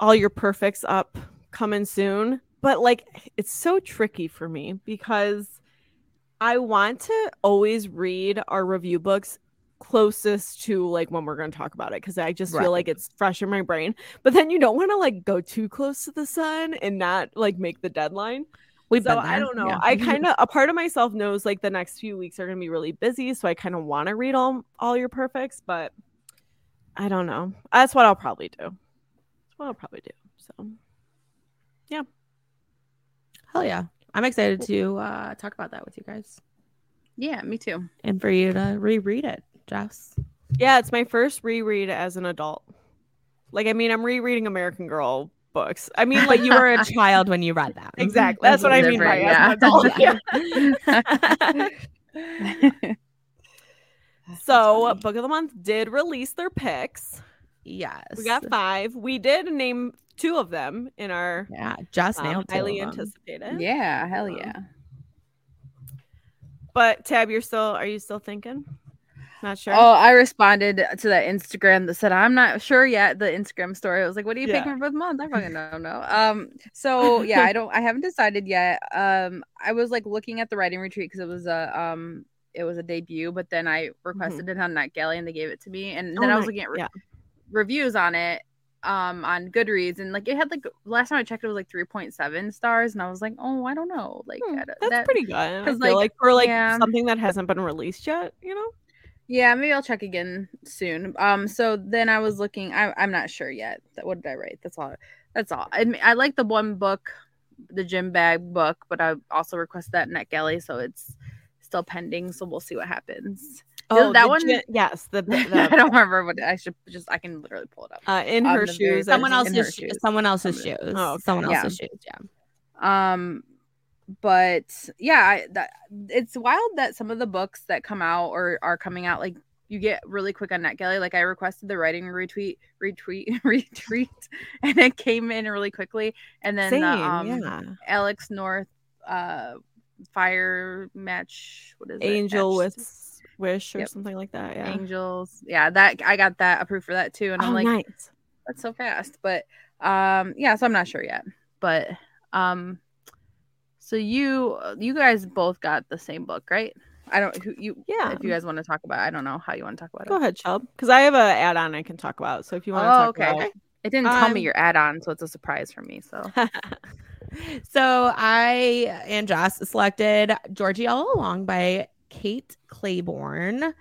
all your perfects up coming soon, but like it's so tricky for me because I want to always read our review books closest to like when we're going to talk about it because I just Right. feel like it's fresh in my brain. But then you don't want to like go too close to the sun and not like make the deadline. We've so. I don't know. yeah. I *laughs* kind of a part of myself knows like the next few weeks are going to be really busy, so I kind of want to read all all your perfects, but I don't know. That's what I'll probably do. That's what I'll probably do. So yeah. Hell yeah. I'm excited to uh, talk about that with you guys Yeah, me too. and for you to reread it, Jess. yeah, it's my first reread as an adult. Like I mean, I'm rereading American Girl books. I mean, like you were a *laughs* child when you read that. exactly. That's what I mean by Different, as yeah. an adult. *laughs* Yeah. *laughs* So, Book of the Month did release their picks. Yes. We got five. We did name two of them in our yeah, just um, nailed highly anticipated. yeah, hell Um, yeah. But Tab, you're still are you still thinking? Not sure. Oh, I responded to that Instagram that said I'm not sure yet. The Instagram story. I was like, "What are you Yeah. picking for the month?" I fucking don't know. Um, so yeah, I *laughs* don't. I haven't decided yet. Um, I was like looking at the writing retreat because it was a um, it was a debut, but then I requested it on NetGalley and they gave it to me, and then Oh, I was looking at re- Yeah. reviews on it. Um, on Goodreads, and like it had like last time I checked, it was like 3.7 stars, and I was like, oh, I don't know, like Hmm, that's that- pretty good. I 'cause, feel like, like for like yeah. something that hasn't been released yet, you know? Yeah, maybe I'll check again soon. Um, so then I was looking. I, I'm not sure yet. That what did I write? That's all. That's all. I, I like the one book, the gym bag book, but I also requested that NetGalley so it's still pending. So we'll see what happens. Oh, that one- yes, the, *laughs* the, I don't remember what I should just. I can literally pull it up. uh, in her the shoes. Someone her else's shoes. someone else's Somebody- shoes. Oh, okay. Someone Yeah. else's shoes. Yeah. Um, but yeah, I, that it's wild that some of the books that come out or are coming out like you get really quick on NetGalley. Like I requested the writing retweet, retweet, *laughs* retweet, and it came in really quickly. And then Same, the, um, yeah. Alex North, uh, fire match. What is it? Angel Match- with wish or Yep. something like that. Yeah. angels. Yeah, that I got that approved for that too. And I'm oh, like, nice. that's so fast but um yeah so i'm not sure yet but um so you you guys both got the same book right i don't who you Yeah. if you guys want to talk about it, i don't know how you want to talk about Go it Go ahead, Chubb. Because I have a add-on I can talk about. So if you want to oh talk okay about it didn't tell Um, me your add-on so it's a surprise for me so *laughs* So I and Jess selected Georgie All Along by Kate Clayborn,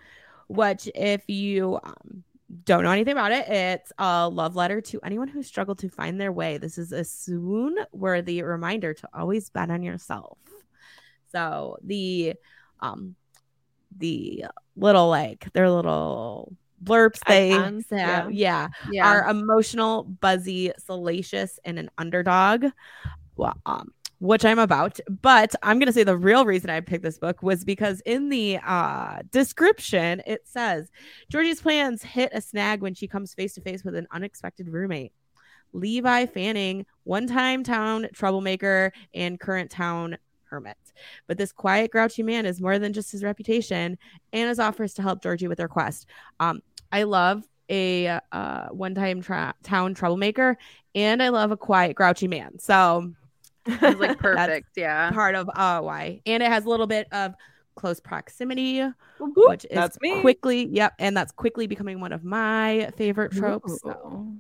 which, if you um, don't know anything about it, it's a love letter to anyone who struggled to find their way. This is a swoon worthy reminder to always bet on yourself. So the um the little like their little blurps they Icons, *laughs* have, yeah yeah are emotional, buzzy, salacious, and an underdog. Well, um, which I'm about. But I'm gonna say the real reason I picked this book was because in the uh description it says Georgie's plans hit a snag when she comes face to face with an unexpected roommate. Levi Fanning, one-time town troublemaker and current town hermit. But this quiet, grouchy man is more than just his reputation and his offers to help Georgie with her quest. Um, I love a uh, one-time tra- town troublemaker, and I love a quiet, grouchy man. So it was like *laughs* perfect yeah part of uh, why, and it has a little bit of close proximity, Whoop, which is that's me. quickly, yep, and that's quickly becoming one of my favorite tropes. So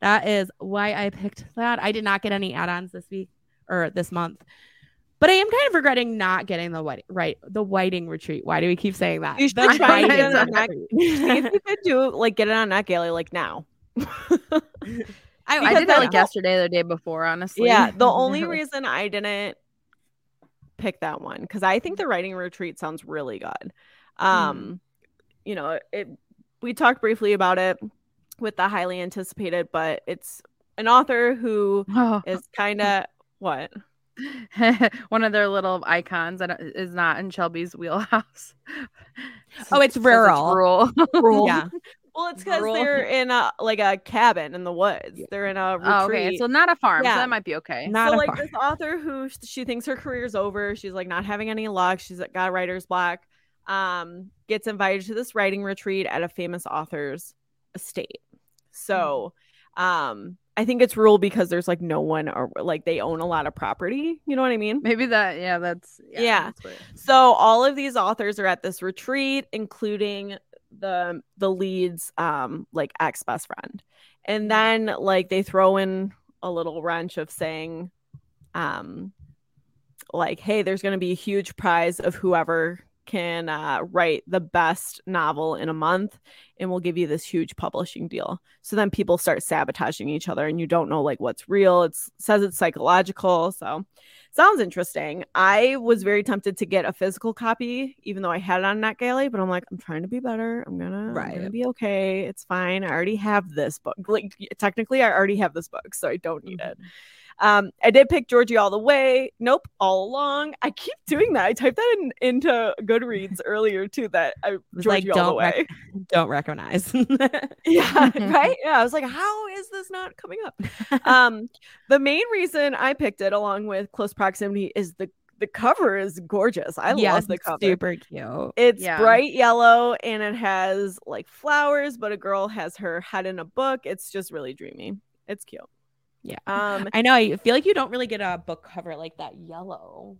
that is why I picked that. I did not get any add-ons this week or this month. But I am kind of regretting not getting the white right the whiting retreat. Why do we keep saying that? You should The try and whiting get it on if you could do like get it on NetGalley like now. *laughs* *laughs* i, because did that like yesterday or the day before honestly Yeah, the *laughs* only reason I didn't pick that one because I think the writing retreat sounds really good. Um, you know, it we talked briefly about it with the highly anticipated, but it's an author who oh, *laughs* is kind of what *laughs* one of their little icons that is not in shelby's wheelhouse Oh, it's Says rural. rural yeah. Well, it's because they're in a like a cabin in the woods. They're in a retreat. Oh, okay, so not a farm, Yeah. so that might be okay. Not so like farm. this author who sh- she thinks her career's over. She's like not having any luck. She's got writer's block. Um, gets invited to this writing retreat at a famous author's estate. So, um, I think it's rural because there's like no one or like they own a lot of property. You know what I mean? Maybe that, yeah, that's yeah. Yeah. that's So all of these authors are at this retreat, including the the lead's um like ex best friend, and then like they throw in a little wrench of saying, um, like, hey, there's going to be a huge prize of whoever can uh, write the best novel in a month and we'll give you this huge publishing deal. So then people start sabotaging each other and you don't know like what's real. It says it's psychological. So sounds interesting. I was very tempted to get a physical copy, even though I had it on NetGalley, but I'm like, I'm trying to be better. I'm gonna, right. I'm gonna be okay. It's fine. I already have this book. Like technically, I already have this book, so I don't need mm-hmm. it. Um, I did pick Georgie all the way. Nope, all along. I keep doing that. I typed that in, into Goodreads earlier too. That I Georgie like, all the way. Rec- don't recognize. *laughs* yeah, *laughs* right. Yeah, I was like, how is this not coming up? um, the main reason I picked it, along with Close Proximity, is the the cover is gorgeous. I yes, love the cover. Super cute. It's yeah. bright yellow and it has like flowers, but a girl has her head in a book. It's just really dreamy. It's cute. Yeah. Um, I know. I feel like you don't really get a book cover like that yellow.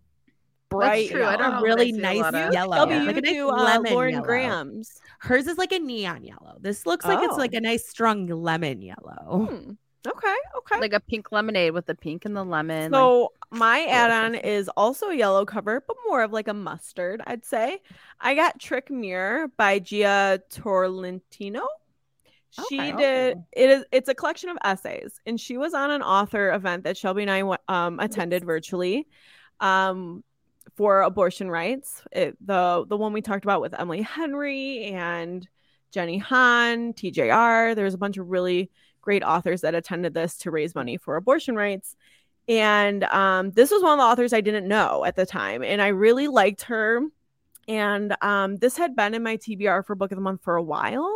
Bright. true. I don't really nice of... yellow. W like a nice do, uh, lemon Lauren yellow. Graham's. Hers is like a neon yellow. This looks like it's like oh. a nice strong lemon yellow. Hmm. Okay, okay. Like a pink lemonade with the pink and the lemon. So like, my add-on is also a yellow cover, but more of like a mustard, I'd say. I got Trick Mirror by Jia Tolentino. She okay, did okay. it is it's a collection of essays, and she was on an author event that Shelby and I um, attended virtually um, for abortion rights. It, the the one we talked about with Emily Henry and Jenny Han, TJR. There's a bunch of really great authors that attended this to raise money for abortion rights. And um, this was one of the authors I didn't know at the time, and I really liked her. And um, this had been in my TBR for Book of the Month for a while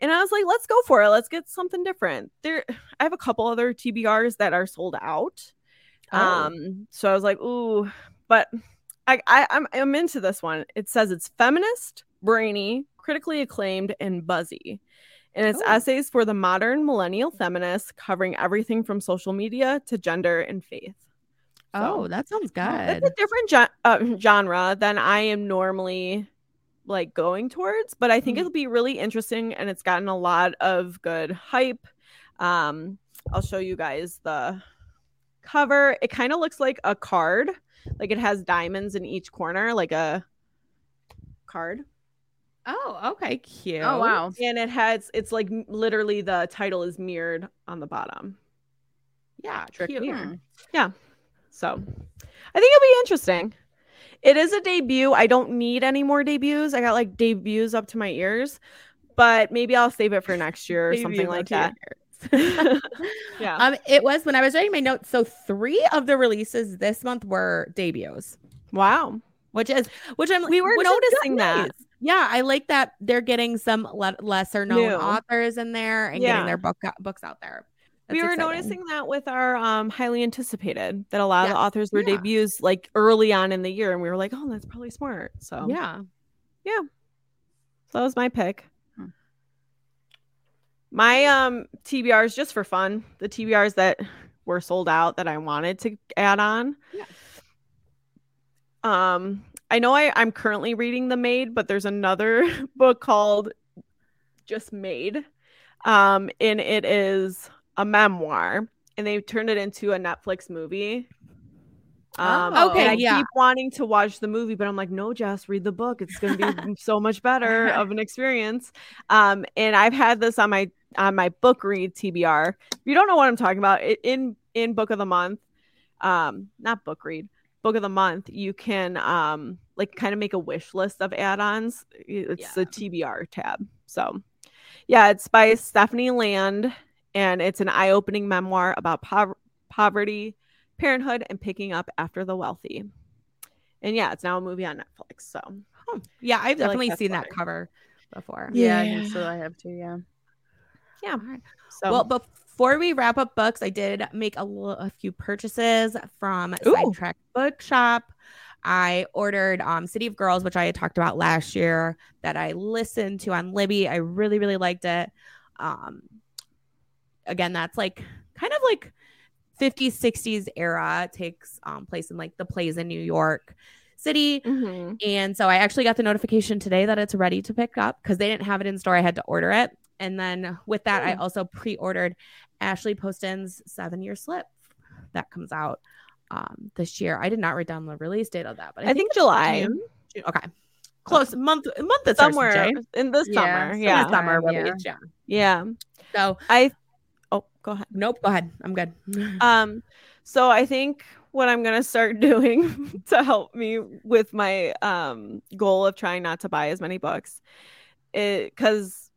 and I was like, let's go for it. Let's get something different. There, *sighs* I have a couple other TBRs that are sold out. Oh. Um, so I was like, ooh, but I, I I'm I'm into this one. It says it's feminist, brainy, critically acclaimed, and buzzy. And it's oh. essays for the modern millennial feminist covering everything from social media to gender and faith. So, oh, that sounds good. It's a different ge- uh, genre than I am normally like going towards, but I think mm-hmm. it'll be really interesting and it's gotten a lot of good hype. Um, I'll show you guys the cover. It kind of looks like a card, like it has diamonds in each corner, like a card. Oh, okay, cute. Oh, wow. And it has, it's like literally the title is mirrored on the bottom. Yeah, trick cute. mirror. Yeah. So I think it'll be interesting. It is a debut. I don't need any more debuts. I got like debuts up to my ears, but maybe I'll save it for next year or something like that. *laughs* yeah. Um, it was when I was writing my notes. So three of the releases this month were debuts. Wow. Which is which I'm we were noticing that. Nice. Yeah, I like that they're getting some le- lesser known New. authors in there and yeah. getting their book books out there. We were exciting. noticing that with our um, highly anticipated that a lot of the authors were yeah. debuts like early on in the year, and we were like, "Oh, that's probably smart." So yeah, yeah. So that was my pick. Hmm. My um TBRs just for fun. The TBRs that were sold out that I wanted to add on. Yeah. Um, I know I I'm currently reading The Maid, but there's another *laughs* book called Just Maid. Um, and it is a memoir and they turned it into a Netflix movie. Um, oh, okay. I yeah. keep wanting to watch the movie, but I'm like, no, Jess, read the book. It's going to be *laughs* so much better of an experience. Um, and I've had this on my on my book read TBR. If you don't know what I'm talking about, it, in in book of the month, um, not book read, book of the month, you can um like kind of make a wish list of add-ons. It's yeah. the TBR tab. So, yeah, it's by Stephanie Land and it's an eye-opening memoir about po- poverty, parenthood, and picking up after the wealthy. And yeah, it's now a movie on Netflix. So huh. yeah, I've definitely like seen that cover before. Yeah, yeah. so I have too. Yeah, yeah. So well, before we wrap up books, I did make a, l- a few purchases from Ooh. Sidetrack Bookshop. I ordered um, City of Girls, which I had talked about last year, that I listened to on Libby. I really, really liked it. Um, again, that's like kind of like 50s, 60s era. It takes um, place in like the plays in New York City. Mm-hmm. And so I actually got the notification today that it's ready to pick up because they didn't have it in store. I had to order it. And then with that, I also pre ordered Ashley Poston's seven year slip that comes out um, this year. I did not write down the release date of that, but I, I think, think July. June. Okay. close month month that somewhere in the Yeah, summer. Yeah. Summer yeah. yeah. Yeah. So I oh go ahead. nope, go ahead. I'm good. *laughs* Um, so I think what I'm gonna start *laughs* doing to help me with my um goal of trying not to buy as many books, it because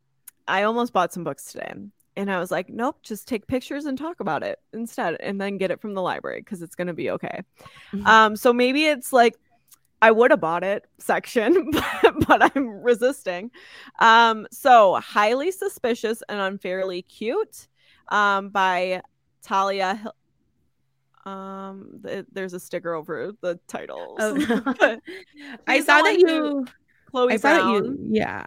I almost bought some books today. And I was like, nope, just take pictures and talk about it instead, and then get it from the library because it's gonna be okay. Mhm. Um, so maybe it's like I would have bought it section, *laughs* but, but I'm resisting. Um, so highly suspicious and unfairly cute, um, by Talia. Um, th- there's a sticker over the titles. Oh. *laughs* *laughs* I saw that you Chloe I saw that Brown. you yeah.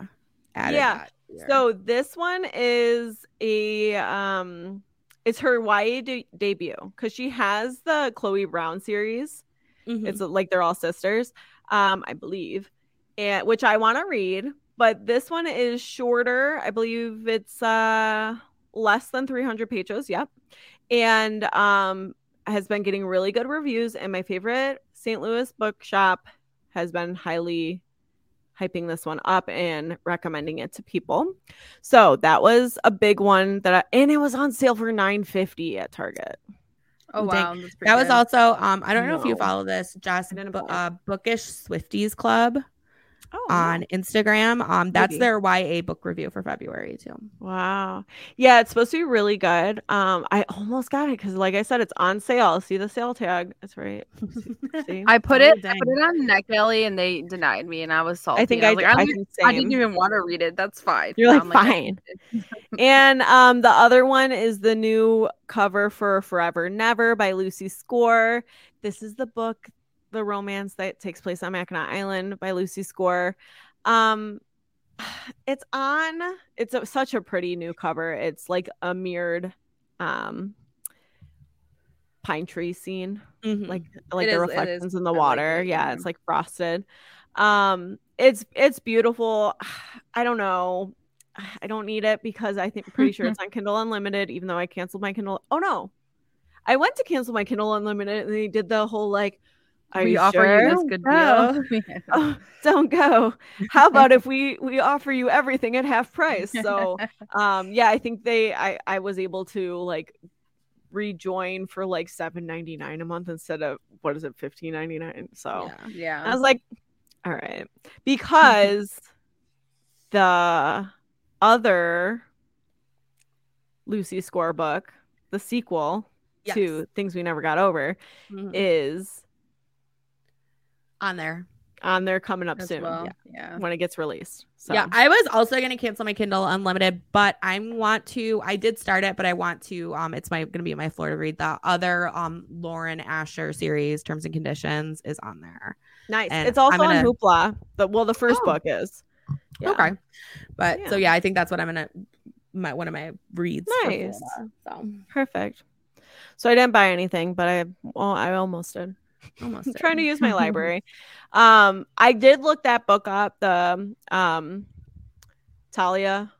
Added Yeah, that. So this one is a um, it's her YA de- debut because she has the Chloe Brown series. Mhm. It's like they're all sisters, um, I believe, and which I want to read. But this one is shorter. I believe it's uh less than 300 pages. Yep, and um has been getting really good reviews. And my favorite St. Louis bookshop has been highly hyping this one up and recommending it to people. So that was a big one that I, and it was on sale for 950 at Target. Oh Dang. wow, that's pretty that was also um I don't know if you follow this just I didn't bu- follow. uh, bookish Swifties Club Oh, on Instagram. Um that's Maybe. their YA book review for February too. Wow. Yeah, it's supposed to be really good. Um, I almost got it because, like I said, it's on sale. See the sale tag. That's right. *laughs* See? I put Oh, it. I dang. put it on NetGalley and they denied me, and I was salty. I think I, I, was like, I, I, don't think I didn't even want to read it. That's fine. You're And like, I'm fine. *laughs* and um, the other one is the new cover for Forever Never by Lucy Score. This is the book, the romance that takes place on Mackinac Island by Lucy Score. Um, *sighs* it's on. It's a, such a pretty new cover. It's like a mirrored, um, pine tree scene Mhm. like like It the is- reflections in the like water yeah yeah. it's like frosted um it's it's beautiful *sighs* i don't know *sighs* i don't need it because i think pretty sure it's *laughs* on kindle unlimited even though i canceled my kindle oh no i went to cancel my kindle unlimited and they did the whole like are we you offer sure? you this good No. *laughs* deal. oh, don't go how about if we we offer you everything at half price so *laughs* um yeah i think they i i was able to like rejoin for like 7.99 a month instead of what is it 15.99 so Yeah. yeah. i was like all right because the other lucy score book the sequel Yes. to things we never got over Mhm. is on there. on there coming up as soon well. yeah. Yeah. when it gets released so Yeah, I was also gonna cancel my Kindle Unlimited, but I want to. I did start it, but I want to. Um, it's my gonna be my floor to read. The other um Lauren Asher series, Terms and Conditions, is on there. nice and it's also gonna- on hoopla the well the first Oh. book is Yeah. Okay, but so Yeah. yeah, I think that's what I'm gonna my one of my reads. for Nice. Florida, so perfect so i didn't buy anything but i well i almost did almost I'm trying to use my *laughs* library. Um, I did look that book up, the um Talia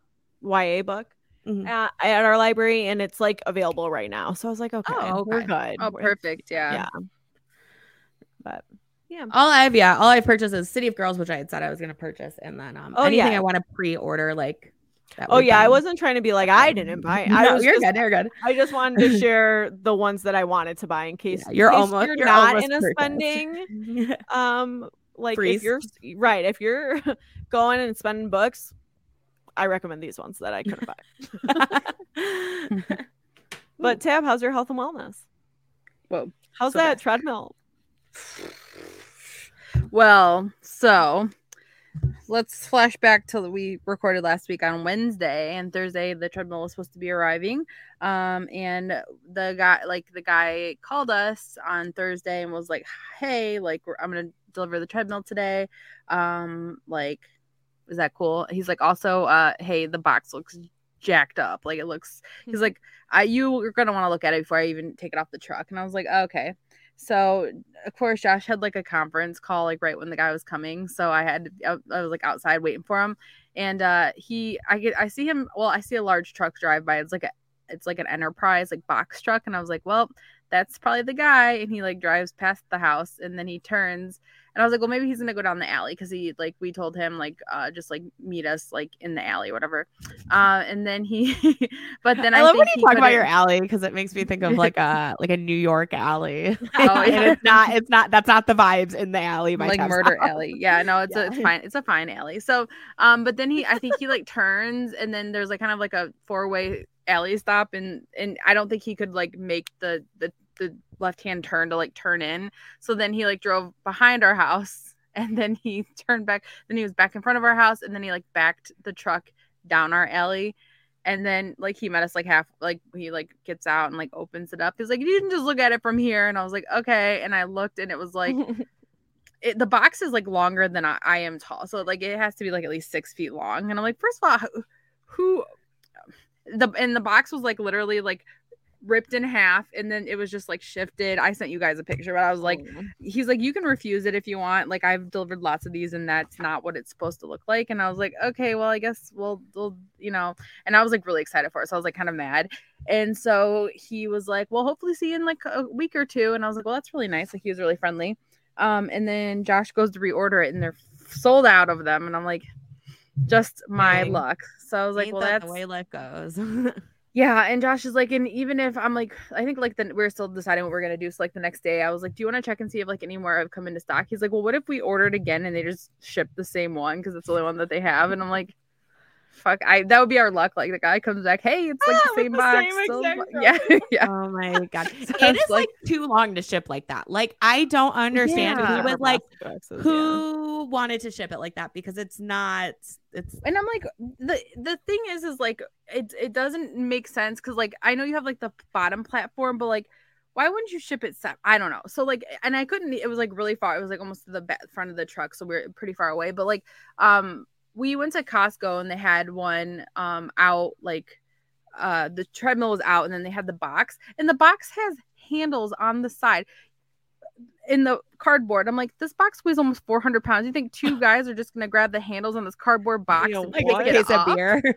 YA book Mhm. at, at our library, and it's like available right now. So I was like, okay, Oh, we're good. Oh, perfect. Yeah. Yeah. But yeah. All I've yeah, all I've purchased is City of Girls, which I had said I was gonna purchase, and then um Oh, anything yeah. I want to pre-order like. Oh yeah, I wasn't trying to be like I didn't buy. It. I No, was you're just, good. You're good. I just wanted to share the ones that I wanted to buy in case Yeah, you're in case almost- you're, you're not almost in a purchased. spending *laughs* um like Freeze. if you're right if you're *laughs* going and spending books i recommend these ones that i couldn't buy *laughs* but tab how's your health and wellness Whoa. how's So that bad. treadmill *sighs* Well, so let's flash back to we recorded last week on Wednesday and Thursday. The treadmill was supposed to be arriving, um, and the guy, like the guy, called us on Thursday and was like, "Hey, like I'm gonna deliver the treadmill today. Um, like, is that cool?" He's like, "Also, uh, hey, the box looks." jacked up like it looks he's like i you are gonna want to look at it before i even take it off the truck and i was like okay so of course Josh had like a conference call like right when the guy was coming. So I had I, was like outside waiting for him. And uh he I get I see him well, I see a large truck drive by. It's like a it's like an enterprise like box truck and I was like, well, that's probably the guy. And he like drives past the house and then he turns and I was like, well, maybe he's gonna go down the alley because he like we told him like uh just like meet us like in the alley or whatever. Uh, and then he, *laughs* but then I, I, love when you talk about your alley because it makes me think of like a *laughs* like a New York alley. Oh, *laughs* yeah. and it's not. It's not. That's not the vibes in the alley. by like murder house. alley. Yeah, no, it's a it's fine. It's a fine alley. So, um, but then he, I think he like turns, and then there's like kind of like a four way alley stop, and and I don't think he could like make the the the left hand turn to like turn in. So then he like drove behind our house, *laughs* and then he turned back. Then he was back in front of our house, and then he like backed the truck down our alley. And then like he met us like half like he like gets out and like opens it up. He's like, you can just look at it from here. And I was like, okay. And I looked and it was like *laughs* it, the box is like longer than I, I am tall, so like it has to be like at least six feet long. And I'm like, first of all, who, who the and the box was like literally like ripped in half, and then it was just like shifted. I sent you guys a picture, but I was like, Oh. he's like, you can refuse it if you want. Like I've delivered lots of these, and that's not what it's supposed to look like. And I was like, okay, well, I guess we'll, we'll you know. And I was like really excited for it, so I was like kind of mad. And so he was like, well, hopefully see you in like a week or two. And I was like, well, that's really nice. Like he was really friendly. Um, and then Josh goes to reorder it, and they're sold out of them. And I'm like, just my Dang. luck. So I was like, well, that that's the way life goes. *laughs* yeah. And Josh is like, and even if I'm like, I think like the we're still deciding what we're gonna do. So like the next day, I was like, do you want to check and see if like any more have come into stock? He's like, well, what if we ordered again and they just ship the same one because it's the only one that they have? And I'm like. Fuck, I that would be our luck. Like the guy comes back, hey, it's like Ah, the same the box. *laughs* same still yeah, *laughs* yeah. oh my god, *laughs* So it's is like, too long to ship like that. Like I don't understand Yeah. who would like Boxes, yeah. who wanted to ship it like that because it's not. It's and I'm like the the thing is is like it it doesn't make sense because like I know you have like the bottom platform, but like why wouldn't you ship it set? I don't know. So like and I couldn't it was like really far. It was like almost to the back, front of the truck, so we are pretty far away. But like um we went to Costco and they had one um out like uh the treadmill was out and then they had the box and the box has handles on the side in the cardboard. I'm like, this box weighs almost 400 pounds. You think two *sighs* guys are just gonna grab the handles on this cardboard box? know, and like a pick it case of beer. *laughs*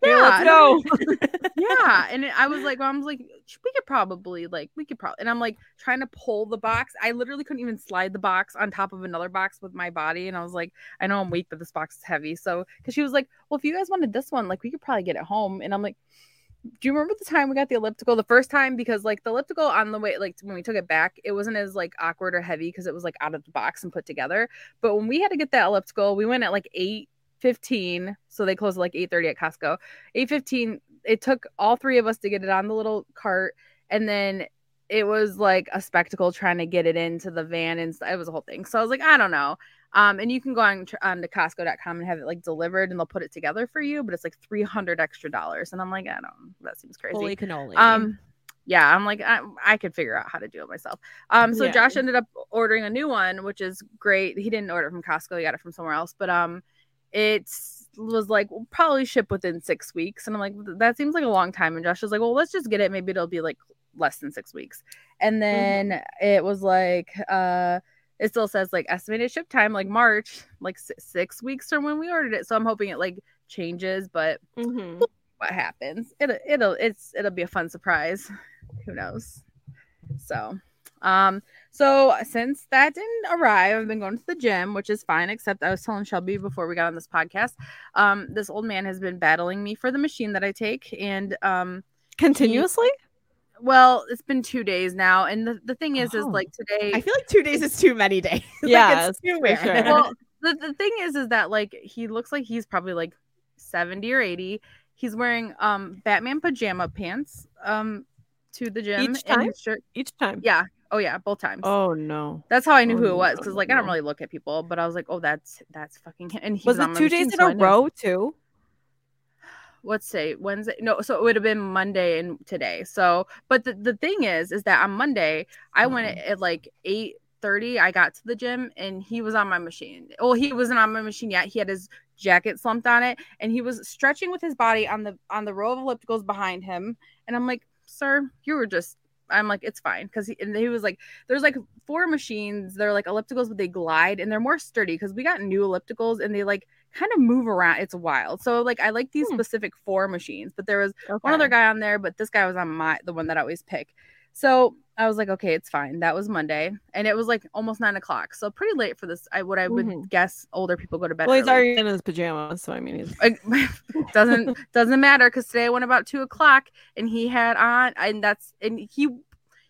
*laughs* Yeah, go. *laughs* yeah and i was like mom's like we could probably like we could probably and i'm like trying to pull the box i literally couldn't even slide the box on top of another box with my body and i was like i know i'm weak but this box is heavy so because she was like well if you guys wanted this one like we could probably get it home and i'm like do you remember the time we got the elliptical? The first time because like the elliptical on the way like when we took it back it wasn't as like awkward or heavy because it was like out of the box and put together. But when we had to get that elliptical we went at like 8 15 so they closed at like 8 30 at costco. 8:15 it took all three of us to get it on the little cart and then it was like a spectacle trying to get it into the van and it was a whole thing. So i was like i don't know um and you can go on, on to costco.com and have it like delivered and they'll put it together for you but it's like 300 extra dollars. And i'm like i don't that seems crazy. Holy cannoli. um yeah i'm like I, I could figure out how to do it myself. Um so Yeah. josh ended up ordering a new one which is great. He didn't order it from costco he got it from somewhere else but um it's was like we'll probably ship within six weeks. And i'm like that seems like a long time. And josh was like well let's just get it. Maybe it'll be like less than six weeks. And then it was like uh it still says like estimated ship time like march like si- six weeks from when we ordered it so i'm hoping it like changes but Mhm. what happens. It'll it'll it's it'll be a fun surprise. Who knows? So um so since that didn't arrive, I've been going to the gym, which is fine, except I was telling Shelby before we got on this podcast. Um, this old man has been battling me for the machine that I take, and um Continuously? Well, it's been two days now. And the, the thing is, is Oh. like today I feel like two days is too many days. *laughs* Like, it's too for weird. sure. well, the, the thing is, is that like he looks like he's probably like 70 or 80. He's wearing um Batman pajama pants um to the gym Each and time? his shirt. Each time. Yeah. Oh yeah, both times. Oh no. That's how I knew Oh, who it was no, because no, like I don't really look at people, but I was like, oh, that's that's fucking him. And he Was on it my two days machine, in so a I row too? What's say Wednesday? No, so it would have been Monday and today. So, but the, the thing is, is that on Monday I went at, at like eight thirty. I got to the gym and he was on my machine. Well, he wasn't on my machine yet. He had his jacket slumped on it and he was stretching with his body on the on the row of ellipticals behind him. And I'm like, sir, you were just. I'm like, it's fine because he and he was like, there's like four machines. They're like ellipticals, but they glide and they're more sturdy because we got new ellipticals and they like kind of move around. It's wild. So like I like these Hmm. specific four machines, but there was Okay. one other guy on there, but this guy was on my the one that I always pick. So I was like, okay, it's fine. That was Monday, and it was like almost nine o'clock, so pretty late for this. I what I would Mhm. guess older people go to bed. Well, he's already in his pajamas, so I mean, he's *laughs* doesn't *laughs* doesn't matter because today I went about two o'clock and he had on and that's and he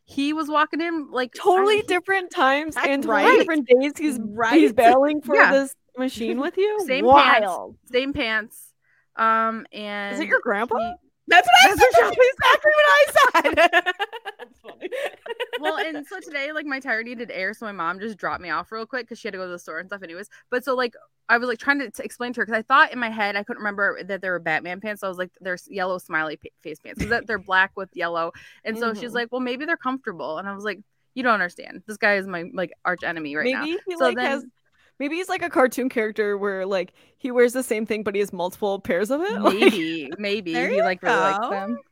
he was walking in like totally different times and totally right. different days. He's Right. He's battling for Yeah. this machine with you. Same Wild. same pants. Um and Is it your grandpa? he- That's what I That's said. what That's exactly what I said. That's *laughs* funny. well, and so today, like my tire needed air, so my mom just dropped me off real quick because she had to go to the store and stuff, anyways. But so like I was like trying to t- explain to her because I thought in my head I couldn't remember that they were Batman pants. So I was like, there's yellow smiley pa- face pants. Because that they're *laughs* black with yellow, and so she's Mhm. like, well, maybe they're comfortable, and I was like, you don't understand. This guy is my like arch enemy right now. maybe he So like then- has. Maybe he's like a cartoon character where like he wears the same thing, but he has multiple pairs of it. *laughs* Like, Maybe, *laughs* maybe There he you like really likes them. I-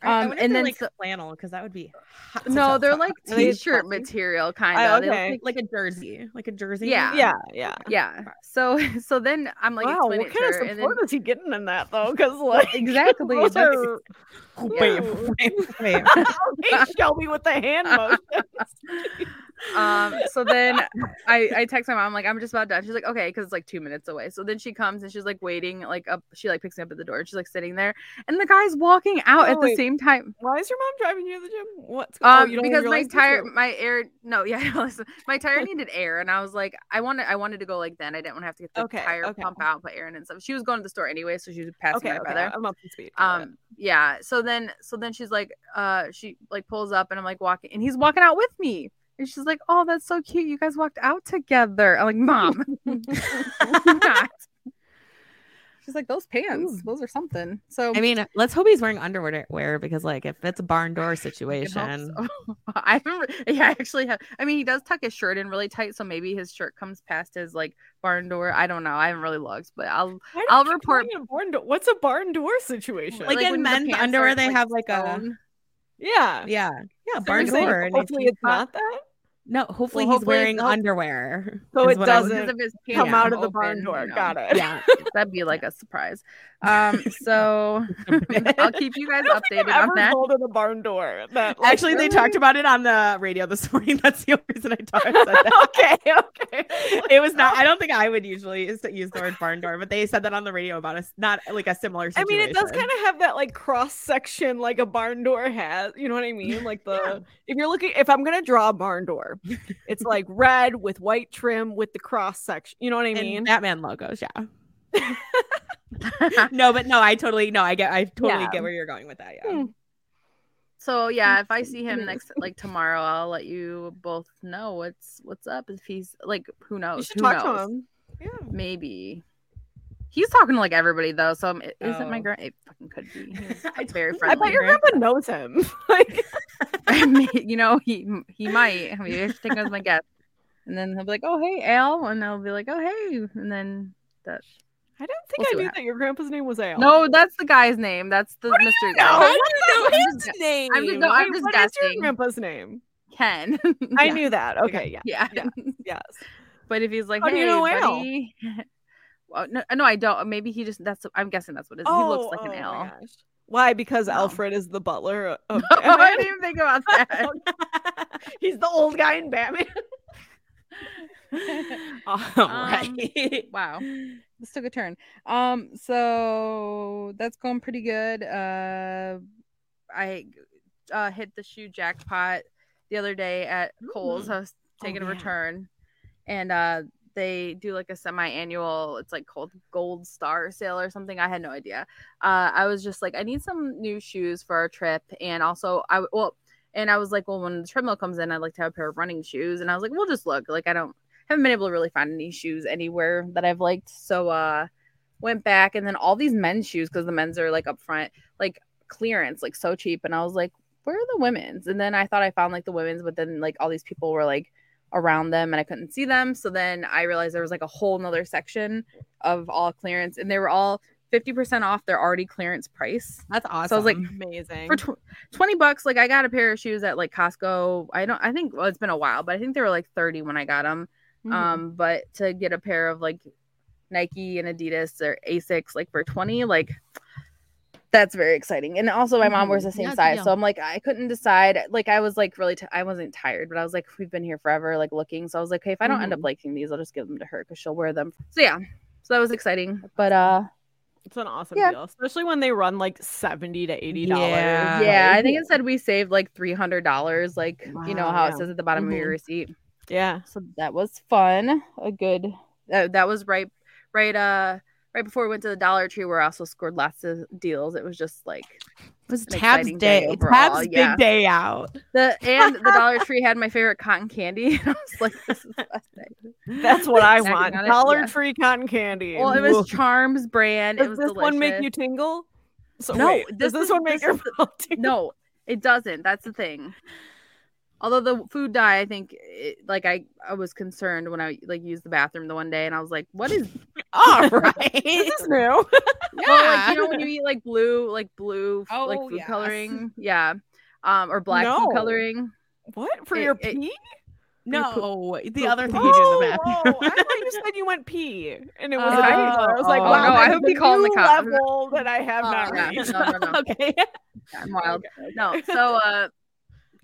I Um, wonder and then like so- flannel because that would be hot- No, they're hot- like *laughs* t-shirt comfy? material kind Oh, of. They okay. like like a jersey, like a jersey. Yeah. yeah, yeah. yeah. So so then I'm like wow, what kind her, of support then is he getting in that though? Because like exactly those that's- are- Wait, wait, wait. Shelby with the hand motion. Um so then i i text my mom like i'm just about done she's like okay because it's like two minutes away so then she comes and she's like waiting like up she like picks me up at the door she's like sitting there and the guy's walking out Oh, at the wait. same time Why is your mom driving you to the gym? What's um oh, you don't because my tire my air no *laughs* yeah my tire needed air and i was like i wanted i wanted to go like then i didn't want to have to get the Okay, tire okay. pump out put air in and stuff she was going to the store anyway so she was passing Okay, my okay, brother I'm up to speed. Got it. um yeah so then so then she's like uh she like pulls up and i'm like walking and he's walking out with me and she's like oh that's so cute you guys walked out together i'm like mom *laughs* *laughs* not she's like those pants those are something so I mean, let's hope he's wearing underwear because, like, if it's a barn door *laughs* I situation, so. I remember, yeah, I actually have. I mean, he does tuck his shirt in really tight, so maybe his shirt comes past his like barn door. I don't know. I haven't really looked, but I'll. I'll report- a barn door. What's a barn door situation? Like in when the men's underwear, are, they have, like, a- yeah, yeah, yeah, So barn door. Hopefully, it's not that. No, hopefully Well, he's hopefully- wearing hope- underwear. So it what I was- doesn't Because if his Yeah. pants Come out come of the barn door. you know, Got it. Yeah. *laughs* That'd be like a surprise. Um, *laughs* so *laughs* I'll keep you guys I don't think updated on that. told a barn door. That like, Actually, they talked about it on the radio this *laughs* morning. That's the only reason I talked said that. okay, okay. It was not. I don't think I would usually use the word barn door, but they said that on the radio about us. Not like a similar. I mean, it does kind of have that like cross section, like a barn door has. You know what I mean? Like the if you're looking, if I'm gonna draw a barn door, it's like red with white trim with the cross section. You know what I And mean? Batman logos. Yeah. *laughs* no, but no, I totally no. I get. I totally Yeah. get where you're going with that. Yeah. Hmm. so yeah, if I see him next like tomorrow, I'll let you both know what's what's up. If he's like, who knows? you should who talk knows? to him. Yeah. Maybe. He's talking to like everybody though, so um, it isn't my Oh. grand. It fucking could be. He's *laughs* very totally I bet your Grandpa. grandpa knows him. *laughs* like, I mean, you know, he he might. I mean, I should take him as my guest, and then he'll be like, "Oh, hey, Al," and I'll be like, "Oh, hey," and then that. I don't think We'll I knew that your grandpa's name was Al. No, that's the guy's name. That's the mystery know? guy. How do do you know his name? I'm just- no, I'm just what is your grandpa's name? Ken. *laughs* I Yeah. knew that. Okay, yeah, Yeah. Yeah. *laughs* yes. But if he's like, How do "Hey, you know Al?" *laughs* well, no, no, I don't. Maybe he just. That's. I'm guessing that's what it is. he looks like an oh my L. gosh. Why? Because No. Alfred is the butler of Oh, I didn't even think about that. He's the old guy in Batman. All Um, right. wow. This took a turn. Um, so that's going pretty good. Uh, I uh hit the shoe jackpot the other day at Kohl's. Mm. I was taking a yeah. return, and uh, they do like a semi-annual. It's like called Gold Star Sale or something. I had no idea. Uh, I was just like, I need some new shoes for our trip, and also I well, and I was like, well, when the treadmill comes in, I'd like to have a pair of running shoes, and I was like, we'll just look. Like I don't haven't been able to really find any shoes anywhere that I've liked. So uh went back and then all these men's shoes because the men's are like up front, like clearance, like so cheap. And I was like, where are the women's? And then I thought I found like the women's, but then like all these people were like around them and I couldn't see them. So then I realized there was like a whole nother section of all clearance and they were all 50% off their already clearance price. That's awesome. So I was like, Amazing. for tw- 20 bucks like i got a pair of shoes at like costco i don't i think well it's been a while but i think they were like 30 when i got them Mhm. um but to get a pair of like nike and adidas or asics like for 20 like that's very exciting. And also, my mom wears the Mhm. same Yeah, size, deal. so I'm like, I couldn't decide. Like, I was like really, t- I wasn't tired, but I was like, we've been here forever, like looking. So I was like, okay, if I don't end up Mhm. liking these, I'll just give them to her because she'll wear them. So yeah, so that was exciting. But uh, It's an awesome Yeah. deal, especially when they run like seventy to eighty dollars. Yeah. yeah, I think it said we saved like three hundred dollars, like you know how yeah. it says at the bottom of your Mhm. receipt. Yeah. So that was fun. A good. That, that was right, right. Uh, right before we went to the Dollar Tree, where I also scored lots of deals. It was just like It was Tab's day day. Tab's yeah. big day out. the and the *laughs* Dollar Tree had my favorite cotton candy. *laughs* I was like, this is *laughs* the. That's what I want. Dollar yeah. Tree cotton candy. Well, it was. Charms brand. It Does was this one make you tingle? So No, wait, this does this is- one make this your mouth tingle? No, it doesn't. That's the thing. Although the food dye, I think, it, like I, I was concerned when I like used the bathroom the one day, and I was like, "What is?" *laughs* All *laughs* right. This is new. *laughs* Well, like you know when you eat like blue, like blue, f- like Oh, food yes. coloring, yeah, um, or black No. food coloring. What for It- your it- pee? no, the other thing poop. you do in Oh, the bathroom. whoa, I thought you said you went pee, and it was. Oh, different. I was like, oh, wow, no, I hope you call the cops. level that I have Oh, not yeah. reached. No, no, no. okay. Yeah, I'm wild. No, so uh,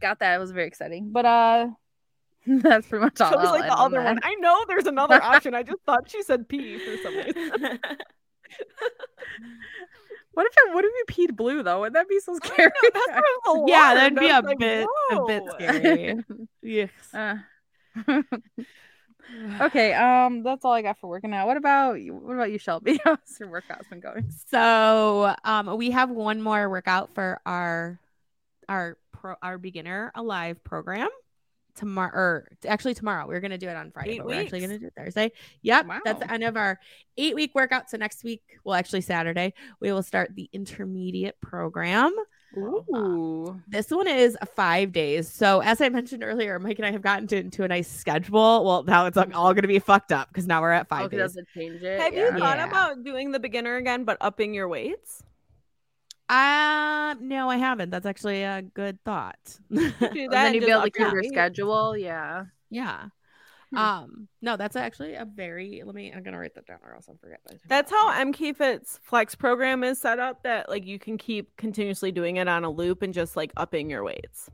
got that. It was very exciting, but uh, *laughs* that's pretty much all. That was I'll like the other that. one. I know there's another *laughs* option. I just thought she said pee for some reason. *laughs* What if I, what if you peed blue though? Would that be so scary? know, that's what was yeah, that'd be a like, bit a bit scary. yes. Uh, okay, um, that's all I got for working out. What about? What about you, Shelby? How's your workouts been going? So, um, we have one more workout for our our pro our beginner alive program tomorrow. Or actually, tomorrow we're gonna do it on Friday, Eight but we're actually gonna do it Thursday. Yep, that's the end of our eight week workout. So next week, well, actually Saturday, we will start the intermediate program. Uh, Ooh, This one is five days. So as I mentioned earlier, Mike and I have gotten to, into a nice schedule. Well, now it's all going to be fucked up because now we're at five oh, days. does it change it? Have yeah. you thought Yeah. about doing the beginner again, but upping your weights? Uh, no, I haven't. That's actually a good thought. *laughs* Do And then you'd just be able to up your keep your weight. schedule. Yeah. yeah. Hmm. Um, no, that's actually a very. Let me. I'm gonna write that down, or else I'll forget. by the time That's we're how done. MK Fit's flex program is set up. That like you can keep continuously doing it on a loop and just like upping your weights.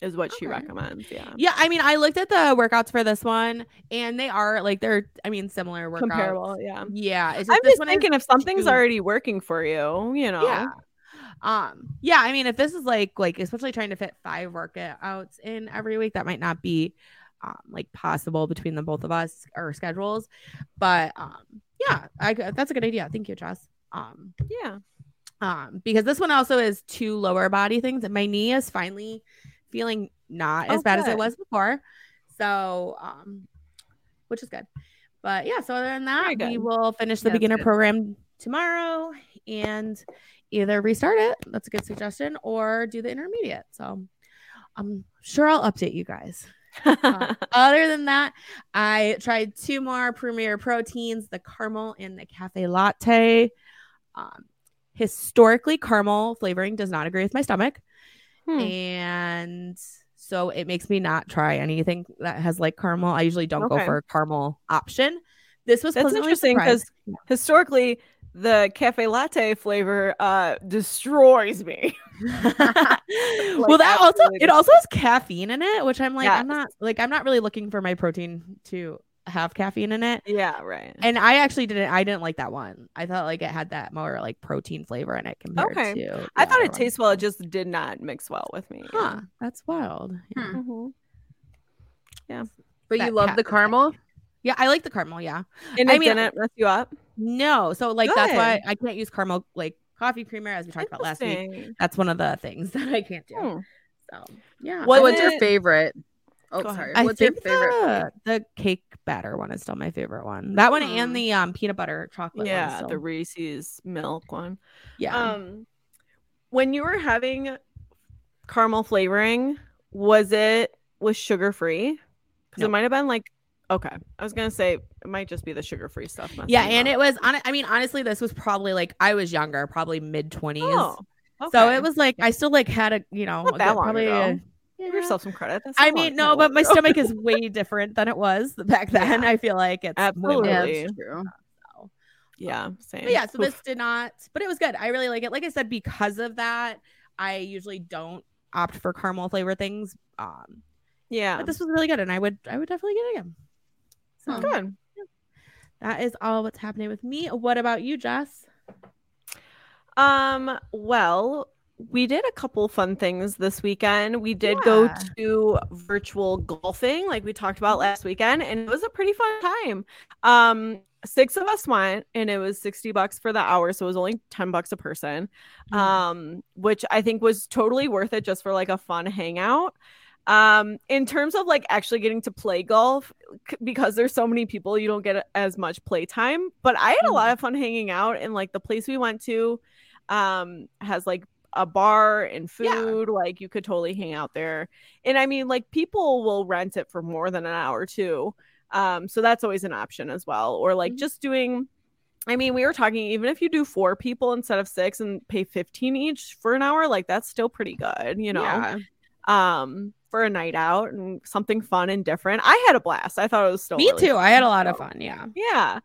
Is what she Okay. recommends. Yeah. Yeah, I mean, I looked at the workouts for this one, and they are like they're. I mean, similar workouts. Comparable. Yeah. Yeah, just, I'm just thinking if something's already working for you, you know. Yeah. Um, yeah, I mean, if this is like like especially trying to fit five workouts in every week, that might not be um like possible between the both of us or schedules. But um yeah, I that's a good idea. Thank you, Jess. Um Yeah. um because this one also is two lower body things and my knee is finally feeling not as Oh, bad as it was before. So um which is good. But yeah, so other than that, we will finish the that's beginner good. program tomorrow and either restart it, that's a good suggestion, or do the intermediate. So I'm sure I'll update you guys. *laughs* Uh, other than that, I tried two more premier proteins, the caramel and the cafe latte. Um, historically, caramel flavoring does not agree with my stomach. Hmm. And so it makes me not try anything that has like caramel. I usually don't go for a caramel option. This was That's interesting surprised. Historically, the cafe latte flavor uh destroys me. *laughs* well, that also it also has caffeine in it, which I'm like, I'm not like I'm not really looking for my protein to have caffeine in it. Yeah, right. And I actually didn't I didn't like that one. I thought like it had that more like protein flavor in it compared Okay. to I thought it one. tastes well. It just did not mix well with me. yeah. Huh, that's wild. Yeah. Hmm. Mhm. But That you love the was caramel. Yeah, I like the caramel, yeah. And I it mean- didn't mess you up. No, so like that's why I can't use caramel like coffee creamer as we talked about last week. That's one of the things *laughs* that I can't do. Hmm. So yeah. Was What's your favorite? Oh, Go sorry. I What's your favorite? the, the cake batter one is still my favorite one. That one Hmm. and the um peanut butter chocolate one. Yeah, the Reese's milk one. yeah. Um, when you were having caramel flavoring, was it was sugar free? Because No. it might have been like okay. I was gonna say it might just be the sugar free stuff. yeah, and up. it was on. I mean, honestly, this was probably like I was younger, probably mid twenties. Oh, So it was like I still like had a you know probably a- Give yourself some credit. That's I mean, no, but long my *laughs* stomach is way different than it was back then. Yeah. I feel like it's Absolutely. Yeah, Really? that's true. Yeah, same. But yeah, so Oof. this did not, but it was good. I really like it. Like I said, because of that, I usually don't opt for caramel flavor things. Um, yeah, but this was really good, and I would, I would definitely get it again. So good. that is all what's happening with me. What about you, Jess? Um, well, we did a couple fun things this weekend. We did go to virtual golfing, like we talked about last weekend, and it was a pretty fun time. Um, six of us went, and it was 60 bucks for the hour, so it was only 10 bucks a person. Um, which I think was totally worth it just for like a fun hangout. Um, in terms of like actually getting to play golf, c- because there's so many people, you don't get as much play time. But I had a lot of fun hanging out, and like the place we went to, um, has like a bar and Yeah. food. Like you could totally hang out there, and I mean, like people will rent it for more than an hour too. Um, so that's always an option as well, or like Mhm. just doing. I mean, we were talking even if you do four people instead of six and pay 15 each for an hour, like that's still pretty good, you know Yeah. um for a night out and something fun and different. I had a blast. I thought it was still me really too. fun. I had a lot of fun. Yeah. Yeah.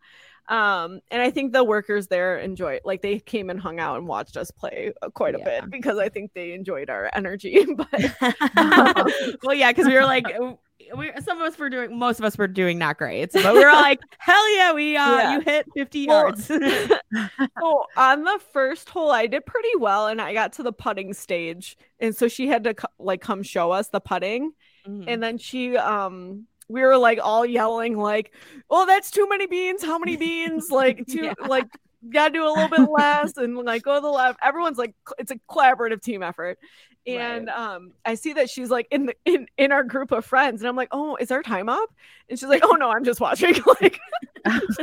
Um and I think the workers there enjoyed like they came and hung out and watched us play uh, quite a Yeah. bit because I think they enjoyed our energy. *laughs* but *laughs* well, yeah, because we were like, uh, we, some of us were doing, most of us were doing not great, but we were like, *laughs* hell yeah, we uh, Yeah. you hit fifty Well, yards. so on the first hole I did pretty well and I got to the putting stage and so she had to like come show us the putting Mhm. and then she um we were like all yelling like oh that's too many beans how many *laughs* beans? Like too Yeah. like gotta do a little bit less and like go to the left. Everyone's like it's a collaborative team effort. And um i see that she's like in the in in our group of friends and i'm like oh is our time up? And she's like oh no i'm just watching. *laughs* *laughs* Like I'm just.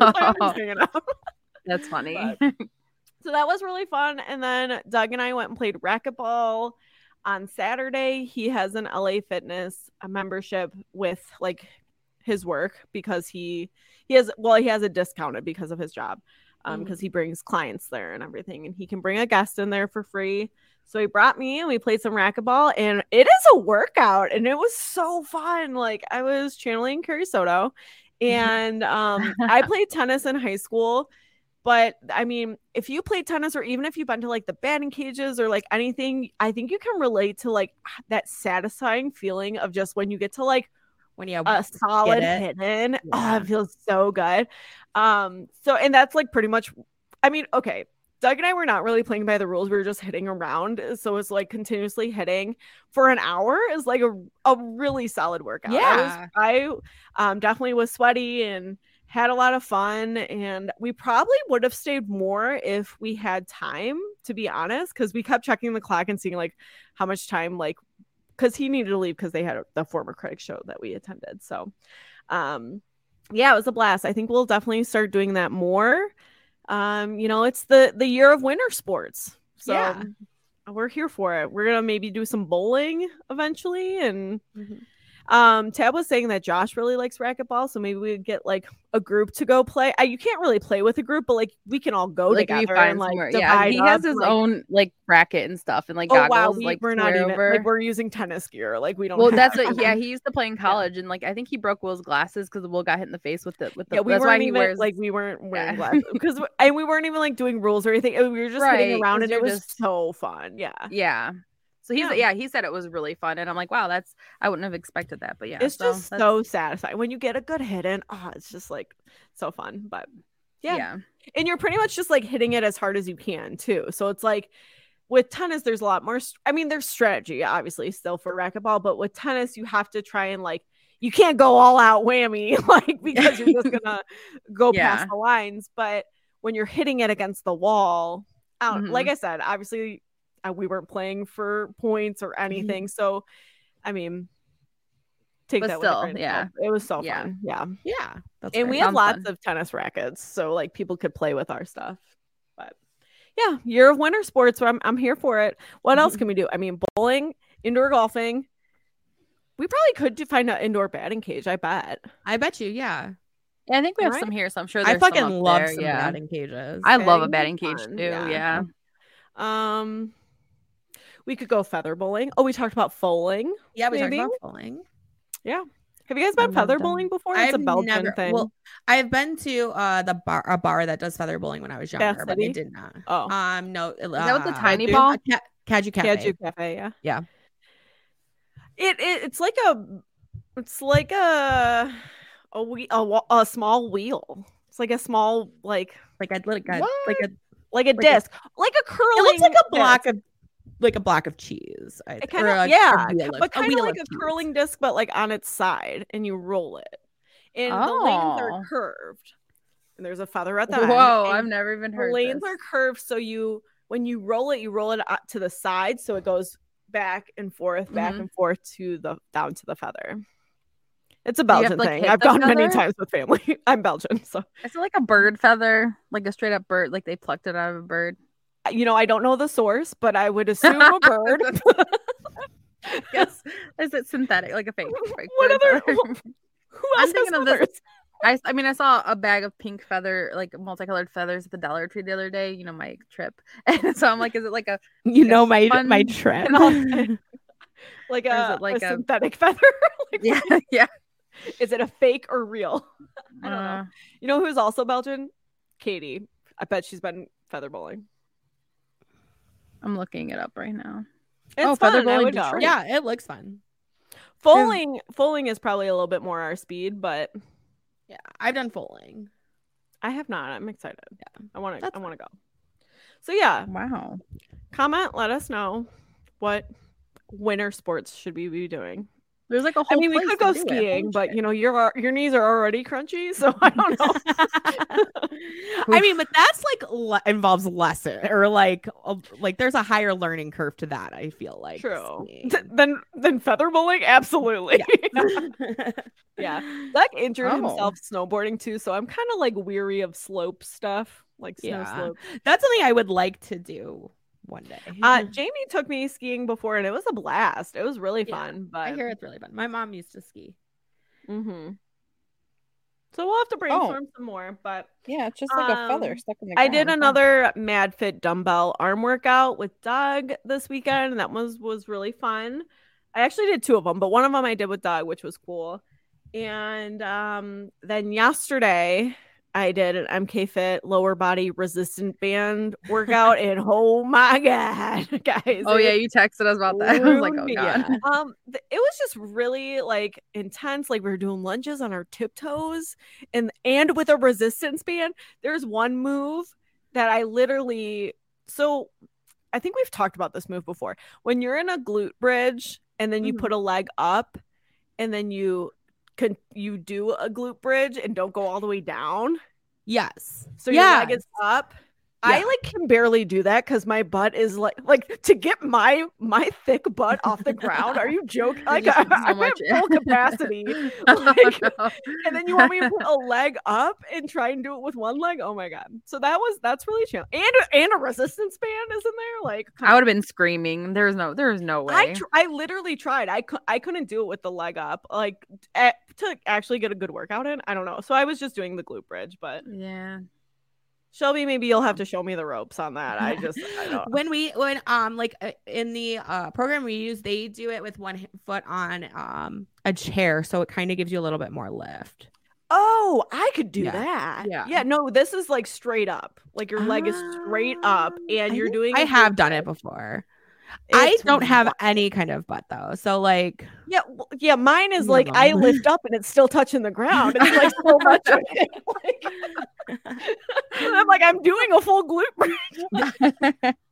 That's funny. so that was really fun and then doug and i went and played racquetball on saturday. He has an la fitness a membership with like his work because he he has well he has it discounted because of his job um because he brings clients there and everything and he can bring a guest in there for free. So he brought me and we played some racquetball and it is a workout and it was so fun. Like i was channeling curry soto and um i *laughs* played tennis in high school but I mean, if you play tennis or even if you've been to like the batting cages or like anything, I think you can relate to like that satisfying feeling of just when you get to like when you a solid it. hit in. Oh, it feels so good. Um, so and that's like pretty much I mean, okay. Doug and I were not really playing by the rules. We were just hitting around. So it's like continuously hitting for an hour is like a, a really solid workout. Yeah. I, was, I um, definitely was sweaty and had a lot of fun. And we probably would have stayed more if we had time, to be honest, because we kept checking the clock and seeing like how much time, like, because he needed to leave because they had a, the former critic show that we attended. So, um, yeah, it was a blast. I think we'll definitely start doing that more. Um, you know, it's the the year of winter sports, so Yeah. we're here for it. We're gonna maybe do some bowling eventually, and Mhm. Um, Tabb was saying that Josh really likes racquetball, so maybe we would get like a group to go play. I, you can't really play with a group, but like we can all go like together find and like somewhere. Yeah, he has up, his like- own like bracket and stuff and like Oh goggles. wow, we, like we're not even over. like we're using tennis gear. Like we don't. well, that's what. Yeah, *laughs* he used to play in college, and like I think he broke Will's glasses because Will got hit in the face with the with the. yeah, we that's weren't even wears like we weren't wearing Yeah. glasses because and we weren't even like doing rules or anything. We were just Right, hitting around and it was just- so fun. Yeah, Yeah. So he's Yeah. yeah. he said it was really fun, and I'm like, wow, that's I wouldn't have expected that, but yeah, it's so just so satisfying when you get a good hit in. Oh, it's just like so fun. But yeah. yeah, and you're pretty much just like hitting it as hard as you can too. So it's like with tennis, there's a lot more. I mean, there's strategy obviously still for racquetball, but with tennis, you have to try and like you can't go all out whammy *laughs* like *laughs* because you're just gonna go Yeah. past the lines. But when you're hitting it against the wall, don't, Mhm. like I said, obviously we weren't playing for points or anything. So I mean. Take But that still, grain of yeah. salt. it was so Yeah. fun. Yeah, Yeah, that's and great. we have Sounds lots fun. of tennis rackets so like people could play with our stuff but yeah year of winter sports I'm, I'm here for it what else Mhm. can we do i mean bowling indoor golfing we probably could do- find an indoor batting cage i bet I bet you. Yeah, yeah. I think we have Right? some here, so I'm sure I there's some fucking up love there, some yeah. batting cages. I love a Batting batting cage too. yeah. Yeah, um we could go feather bowling oh we talked about bowling yeah, we maybe. talked about bowling. Have you guys been feather done bowling before? It's a I've Belgian never- thing. Well, I've been to uh the bar a bar that does feather bowling when I was younger, but City? I did not. oh, Um, no, Is that with the tiny Cadieux? ball? Ca- Cadieux Cafe. Cadieux Cafe, yeah. Yeah. It, it it's like a it's like a a we a, a small wheel. It's like a small like Like a like a What? like a like a Like a- disc, like a curling. it looks like a disc. block of like a block of cheese. I, It kind of yeah, of- but kind of like a cheese. curling disc, but like on its side, and you roll it. And the lanes are Oh. curved, and there's a feather at the Whoa, end. I've never even heard. the lanes this. are curved, so you when you roll it, you roll it out to the side, so it goes back and forth, back Mhm. and forth to the down to the feather. It's a Belgian to, like, thing. I've gone many times with family. *laughs* I'm Belgian, so Is it like a bird feather? Like a straight up bird, like they plucked it out of a bird? You know I don't know the source, but I would assume a bird. *laughs* Yes. Is it synthetic, like a fake? fake What other-? *laughs* Who I'm else thinking has of this- feathers? *laughs* I, I mean, I saw a bag of pink feather, like multicolored feathers at the Dollar Tree the other day. You know, my trip, and so I'm like, is it like a? You like know my my fun- trip. Like a, it like a a- synthetic feather. like, Yeah, yeah. Is it a fake or real? I don't know. Uh, You know who's also Belgian? Katie. I bet she's been feather bowling. I'm looking it up right now. It's Oh, fun. I bowling would go. Yeah, it looks fun. Foaling, foaling is probably a little bit more our speed, but Yeah, I've done foaling. I have not. I'm excited. Yeah. I want to. I want to go. So yeah, Wow. comment. Let us know what winter sports should we be doing. There's like a whole. I mean, we could go do it. skiing, but you know your your knees are already crunchy, so I don't know. *laughs* *laughs* I mean, but that's like le- involves lesson or like a, like there's a higher learning curve to that. I feel like True. Th- then then feather bowling, absolutely. Yeah. *laughs* Yeah. Injured Oh. himself snowboarding too, so I'm kind of like weary of slope stuff, like snow Yeah. slope. That's something I would like to do one day. Uh, *laughs* Jamie took me skiing before, and it was a blast. It was really Yeah, fun. But I hear it's really fun. My mom used to ski. Mm-hmm. So we'll have to brainstorm some more. But Yeah, it's just like a feather Um, stuck in the. I did another Mad Fit dumbbell arm workout with Doug this weekend, and that was was really fun. I actually did two of them, but one of them I did with Doug, which was cool. And um, then yesterday I did an MK Fit lower body resistant band workout, *laughs* and oh my god, *laughs* guys! Oh yeah, you texted us about that. *laughs* I was like, oh god. Um, th- it was just really like intense. Like we were doing lunges on our tiptoes, and and with a resistance band. There's one move that I literally. So, I think we've talked about this move before. When you're in a glute bridge, and then you Mhm. put a leg up, and then you can you do a glute bridge and don't go all the way down. Yes. So your yeah. leg is up. I like can barely do that because my butt is like like to get my my thick butt off the ground. Are you joking? *laughs* Like I, so I'm much- at full *laughs* capacity, *laughs* Oh, no. and then you want me to put a leg up and try and do it with one leg? Oh my god! So that was that's really challenging. And a- and a resistance band is in there. Like I would have been screaming. There's no. there's no way. I tr- I literally tried. I cou- I couldn't do it with the leg up. Like a- to actually get a good workout in. I don't know. So I was just doing the glute bridge, but yeah. Shelby, maybe you'll have to show me the ropes on that. I *laughs* just I don't. when we when um like uh, in the uh program we use they do it with one foot on um a chair so it kind of gives you a little bit more lift Oh, I could do Yeah. that. Yeah. Yeah. No, this is like straight up. Like your leg is straight up, Um, and I you're doing. I have done it bridge. Before i don't have any kind of butt though so like Yeah, yeah. Mine is like I lift up and it's still touching the ground. It's like so *laughs* much of it. *laughs* Like, I'm like I'm doing a full glute bridge. *laughs*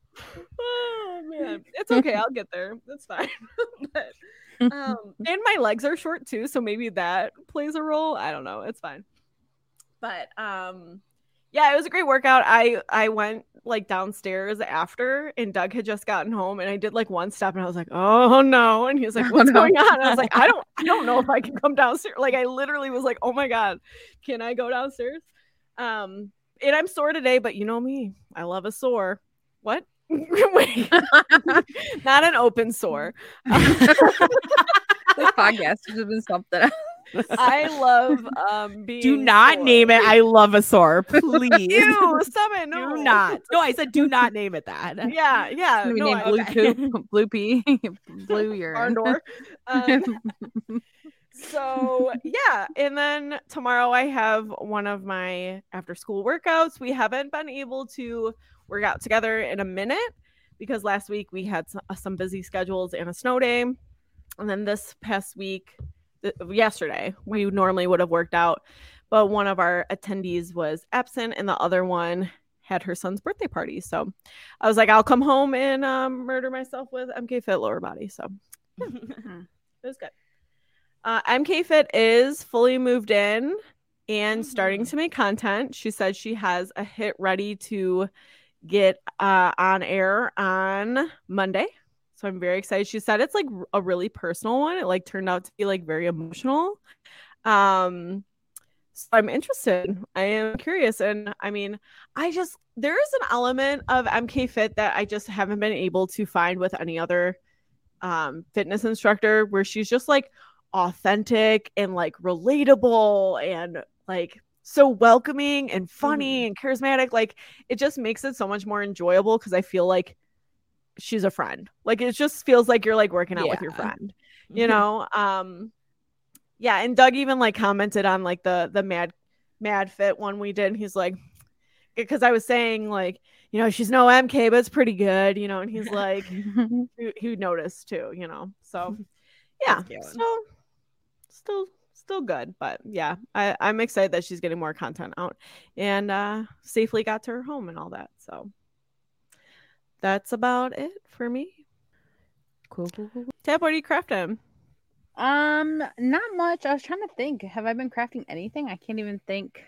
Oh man, it's okay. I'll get there. That's fine. but, um, and my legs are short too, so maybe that plays a role. I don't know. It's fine. But um, yeah, it was a great workout. I I went like downstairs after, and Doug had just gotten home, and I did like one step, and I was like, oh no, and he was like, *laughs* Oh, what's no. going on? And I was like, I don't I don't know *laughs* if I can come downstairs. Like I literally was like, oh my god, can I go downstairs? Um, and I'm sore today, but you know me, I love a sore. What? *laughs* Not an open sore. This podcast should have been something. else. I *laughs* love um being do not sore. name it i love a sore *laughs* please Ew, stop it. No. do not no i said do *laughs* not name it that Yeah, yeah. We no, named I- blue okay. poop, blue pee, blue urine. Um, so yeah and then tomorrow i have one of my after school workouts we haven't been able to work out together in a minute because last week we had some, some busy schedules and a snow day and then this past week th- yesterday we normally would have worked out but one of our attendees was absent and the other one had her son's birthday party so i was like i'll come home and um, murder myself with mk fit lower body so *laughs* it was good uh, MK Fit is fully moved in and starting to make content. She said she has a hit ready to get uh, on air on Monday. So I'm very excited. She said it's like a really personal one. It like turned out to be like very emotional. Um so I'm interested. I am curious. And I mean, I just there is an element of MK Fit that I just haven't been able to find with any other um fitness instructor where she's just like authentic and like relatable and like so welcoming and funny and charismatic like it just makes it so much more enjoyable because i feel like she's a friend. Like it just feels like you're like working out with your friend *laughs* you know? Um yeah and doug even like commented on like the the mad mad fit one we did and he's like because i was saying like you know she's no mk but it's pretty good you know? And he's like *laughs* who, who noticed too, you know. So *laughs* yeah, so still still good, but yeah, I, I'm excited that she's getting more content out and uh safely got to her home and all that. So that's about it for me. Cool, cool, cool. Tabb, what are you crafting? Um, not much. I was trying to think. Have I been crafting anything? I can't even think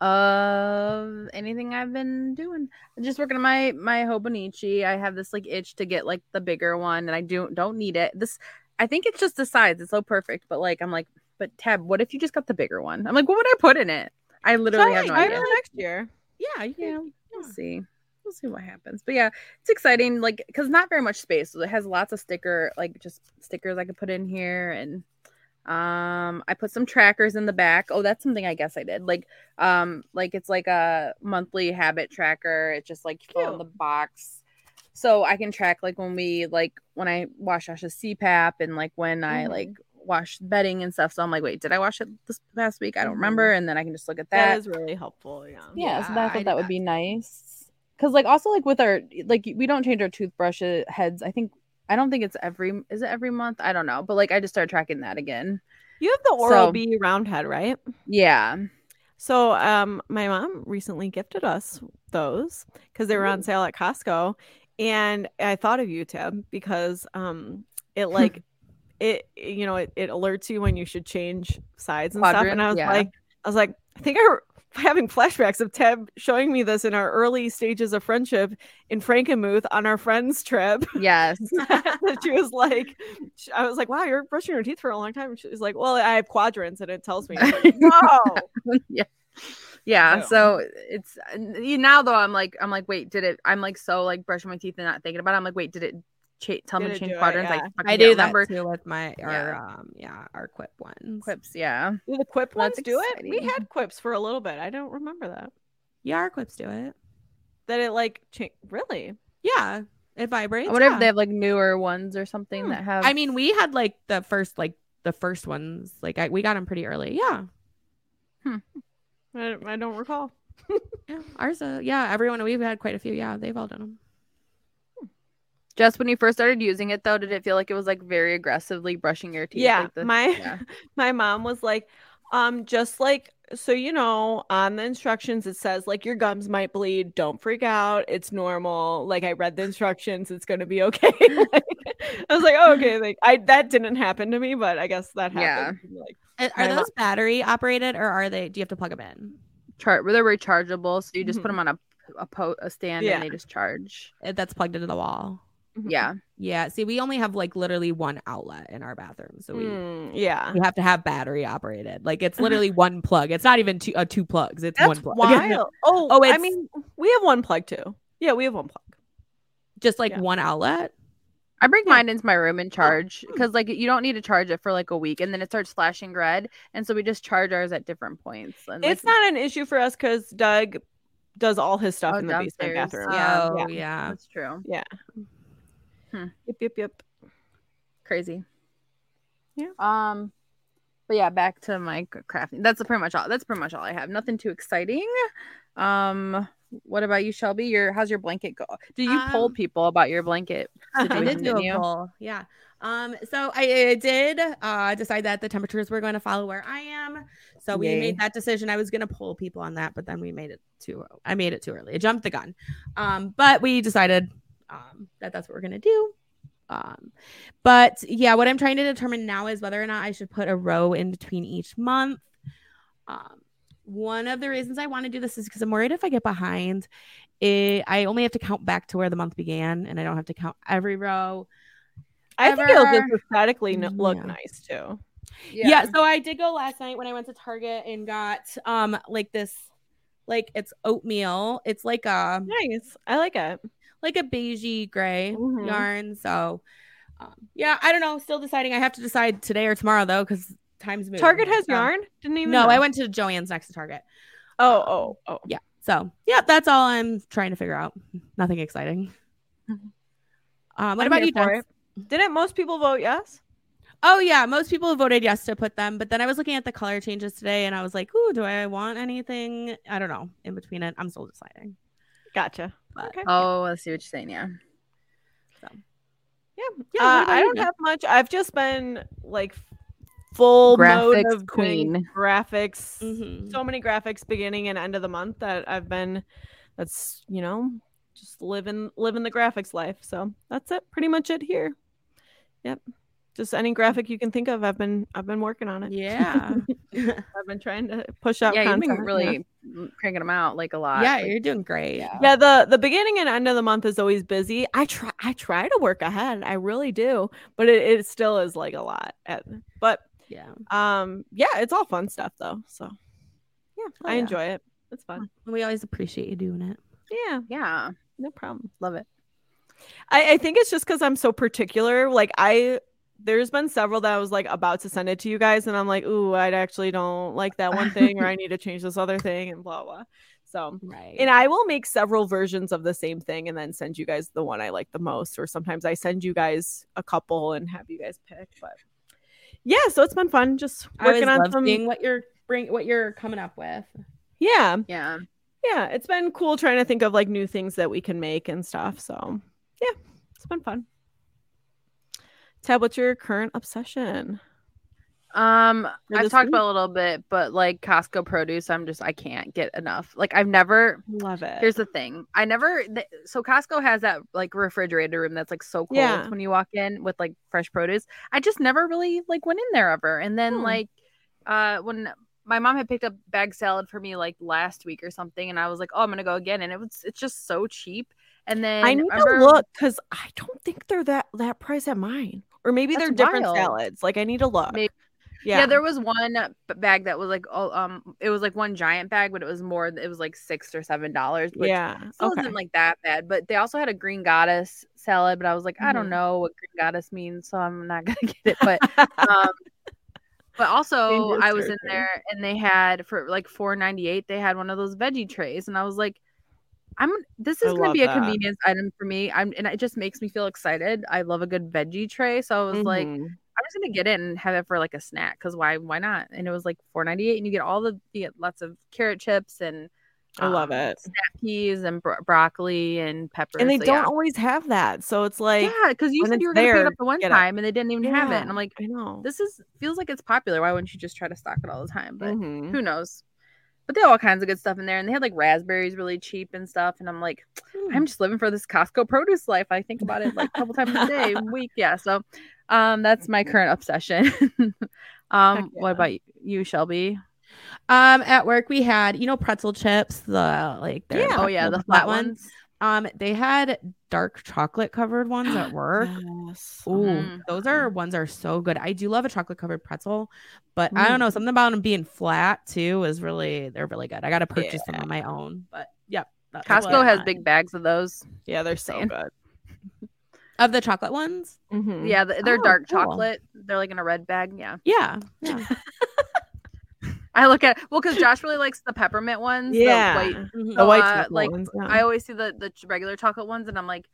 of anything I've been doing. I'm just working on my my Hobonichi. I have this like itch to get like the bigger one, and I don't don't need it. This I think it's just the size. It's so perfect, but like I'm like, but Tabb, what if you just got the bigger one? I'm like, what would I put in it? I literally have no idea. next year. Yeah, you Yeah, can. we'll see. We'll see what happens. But yeah, it's exciting. Like, cause not very much space. So it has lots of sticker, like just stickers I could put in here, and um, I put some trackers in the back. Oh, that's something I guess I did. Like, um, like it's like a monthly habit tracker. It's just like fill in the box. So I can track like when we like when I wash Asha's CPAP and like when I Mhm. like wash bedding and stuff. So I'm like, wait, did I wash it this past week? I don't Mhm. remember. And then I can just look at that that is really helpful. Yeah. yeah, so Yeah, that's I thought that would be nice because like also like with our like we don't change our toothbrush uh, heads i think i don't think it's every is it every month i don't know but like i just started tracking that again You have the Oral So- B round head, right? yeah So um my mom recently gifted us those because they were on sale at Costco. And I thought of you, Tim, because um it *laughs* like it you know it, it alerts you when you should change sides and stuff. And I was yeah. like I was like, I think I'm *laughs* having flashbacks of Tabb showing me this in our early stages of friendship in Frankenmuth on our friends trip. yes *laughs* she was like, I was like, wow, you're brushing your teeth for a long time. And she was like, well, I have quadrants and it tells me. Like, *laughs* no. yeah yeah so it's now though i'm like i'm like wait did it i'm like so like brushing my teeth and not thinking about it i'm like wait did it cha- tell me Did to change do it? quadrants Yeah. like I do that too with my our Yeah. um yeah our quip ones. quips yeah Do the quip Well, ones that's do it? We had quips for a little bit. I don't remember that. Yeah, our quips do it. That it like cha- really. Yeah, it vibrates. i wonder yeah. if they have like newer ones or something Hmm. that have I mean, we had like the first like the first ones. Like I, we got them pretty early. Yeah, I, I don't recall. *laughs* yeah. Ours, uh, yeah. Everyone we've had quite a few. Yeah, they've all done them. Just when you first started using it, though, did it feel like it was like very aggressively brushing your teeth? Yeah, like the- my yeah. *laughs* my mom was like, um, just like so you know, on the instructions it says like your gums might bleed. Don't freak out. It's normal. Like I read the instructions. It's gonna be *laughs* okay. like, I was like, oh, okay. *laughs* Like I that didn't happen to me, but I guess that happened. Like Uh, Are mo- those battery operated or are they? Do you have to plug them in? char- were they're rechargeable, so you just put Mhm. them on a a, po- a stand Yeah. and they just charge. Uh, That's plugged into the wall. Mhm. Yeah, Yeah. See, we only have like literally one outlet in our bathroom, so we. Mm, yeah. We have to have battery operated. Like it's *laughs* literally one plug. It's not even two uh, two plugs. It's That's one plug. *laughs* wild. Oh, Oh, I mean, we have one plug too. Yeah, we have one plug. Just like Yeah. one outlet. I bring Yeah. mine into my room and charge Hmm. because like you don't need to charge it for like a week, and then it starts flashing red, and so we just charge ours at different points. And It's like, not an issue for us because Doug does all his stuff Oh, in the basement bathroom. Yeah. Oh Yeah. yeah. That's true. Yep, yep, yep. Crazy. Yeah. Um. but yeah, back to my crafting. That's pretty much all. That's pretty much all I have. Nothing too exciting. Um, what about you, Shelby? Your how's your blanket go? Did you poll Um, people about your blanket *laughs* I did do didn't a you? poll. Yeah. Um, so I, I did uh decide that the temperatures were going to follow where I am. So we Yay. made that decision. I was gonna poll people on that, but then we made it too I made it too early. I jumped the gun. Um, but we decided um that that's what we're gonna do. Um, but yeah, what I'm trying to determine now is whether or not I should put a row in between each month. Um, one of the reasons I want to do this is because I'm worried if I get behind, it, I only have to count back to where the month began, and I don't have to count every row. I think it'll just aesthetically look Yeah. nice too. Yeah. so I did go last night when I went to Target and got um like this, like it's oatmeal. It's like a Nice. I like it. Like a beigey gray Mhm. yarn. So um, yeah, I don't know. Still deciding. I have to decide today or tomorrow though, because time's moving. Target has So- yarn. Didn't even. No, know. I went to Joann's next to Target. Oh, oh, oh. Yeah. So yeah, that's all I'm trying to figure out. Nothing exciting. Um, what I'm about you, Jess? Didn't most people vote yes? Oh yeah, most people voted yes to put them, but then I was looking at the color changes today, and I was like, "Ooh, do I want anything? I don't know. In between it, I'm still deciding." Gotcha. But, Okay. Oh, I see what you're saying. Yeah. So Yeah. Yeah, Uh, I don't Jen? have much. I've just been like full mode of queen. graphics. Mhm. So many graphics beginning and end of the month that I've been. That's you know just living living the graphics life. So that's it. Pretty much it here. Yep. Just any graphic you can think of. I've been I've been working on it. yeah, *laughs* I've been trying to push out. Yeah, you've been content, yeah. really cranking them out like a lot. yeah, Like, you're doing great. yeah. yeah the the beginning and end of the month is always busy i try i try to work ahead i really do but it, it still is like a lot at, but yeah. um yeah it's all fun stuff though so yeah Oh, i yeah. enjoy it it's fun We always appreciate you doing it. yeah Yeah. no problem Love it. i i think it's just because i'm so particular like i there's been several that I was like about to send it to you guys, and I'm like, ooh, I actually don't like that one thing, or I need to change this other thing, and blah blah. So Right. And I will make several versions of the same thing and then send you guys the one I like the most. Or sometimes I send you guys a couple and have you guys pick. But yeah, so it's been fun just working on some. seeing what you're bring what you're coming up with. Yeah, Yeah. yeah, it's been cool trying to think of like new things that we can make and stuff. So yeah, it's been fun. Tabb, what's your current obsession? Um, I've talked week? about a little bit, but like Costco produce, I'm just I can't get enough. Like I've never. Love it. Here's the thing. I never. Th- so Costco has that like refrigerator room that's like so cold Yeah. when you walk in with like fresh produce. I just never really like went in there ever. And then Hmm. like, uh, when my mom had picked up bag salad for me like last week or something, and I was like, oh, I'm gonna go again, and it was it's just so cheap. And then I need remember- to look because I don't think they're that that price at mine, or maybe That's they're different wild. salads. Like I need to look. Maybe- Yeah, Yeah. there was one bag that was like oh um it was like one giant bag, but it was more it was like six or seven dollars. Yeah. still Okay. wasn't like that bad. But they also had a green goddess salad, but I was like, I Mhm. don't know what green goddess means, so I'm not *laughs* gonna get it. But *laughs* um but also I was in there and they had for like four ninety eight, they had one of those veggie trays, and I was like, I'm this I is gonna be a that. convenience item for me. I'm and it just makes me feel excited. I love a good veggie tray. So I was like, Mhm. I'm just gonna get it and have it for like a snack because why why not? And it was like four ninety eight, and you get all the you get lots of carrot chips and I love um, it. snap peas and bro- broccoli and peppers. and they So, don't yeah. always have that, so it's like yeah, because you said you were gonna pick it there, up the one get it. time and they didn't even have it, and I'm like, I know. this is feels like it's popular. Why wouldn't you just try to stock it all the time? But Mhm. who knows? But they have all kinds of good stuff in there, and they had like raspberries really cheap and stuff. And I'm like, Hmm. I'm just living for this Costco produce life. I think about it like a couple times a day, a *laughs* week. Yeah. So um that's my current obsession. *laughs* um Heck what about you, Shelby? Um, at work we had you know pretzel chips, the like Yeah. Oh yeah, the flat ones. Um, they had dark chocolate covered ones at *gasps* work. Yes. Ooh, Mm. those are ones are so good. I do love a chocolate covered pretzel, but I don't Mm. know something about them being flat too is really they're really good. I got to purchase them on my own, but yep. that's Costco has I- big bags of those. Yeah, they're so Saying. good. of the chocolate ones. Mhm. Yeah, they're Oh, dark cool. chocolate. They're like in a red bag. Yeah. Yeah, yeah. *laughs* I look at well because Josh really likes the peppermint ones. Yeah. Mm-hmm. Uh, the white. The white uh, like, ones, yeah. I always see the the regular chocolate ones, and I'm like,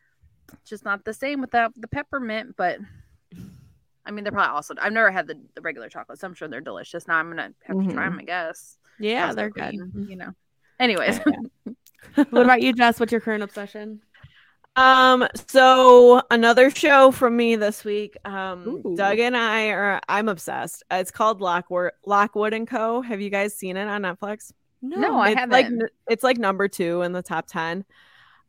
it's just not the same without the peppermint. But I mean, they're probably also. I've never had the, the regular chocolates. So I'm sure they're delicious. Now I'm gonna have to try mm-hmm. them. I guess. Yeah, Costco they're good. queen, mm-hmm. You know. Anyways, *laughs* what about you, Jess? What's your current obsession? Um, so another show from me this week. Um, Ooh. Doug and I are I'm obsessed. It's called Lockwood Lockwood and Co. Have you guys seen it on Netflix? No, I it's like haven't. n- it's like number two in the top ten.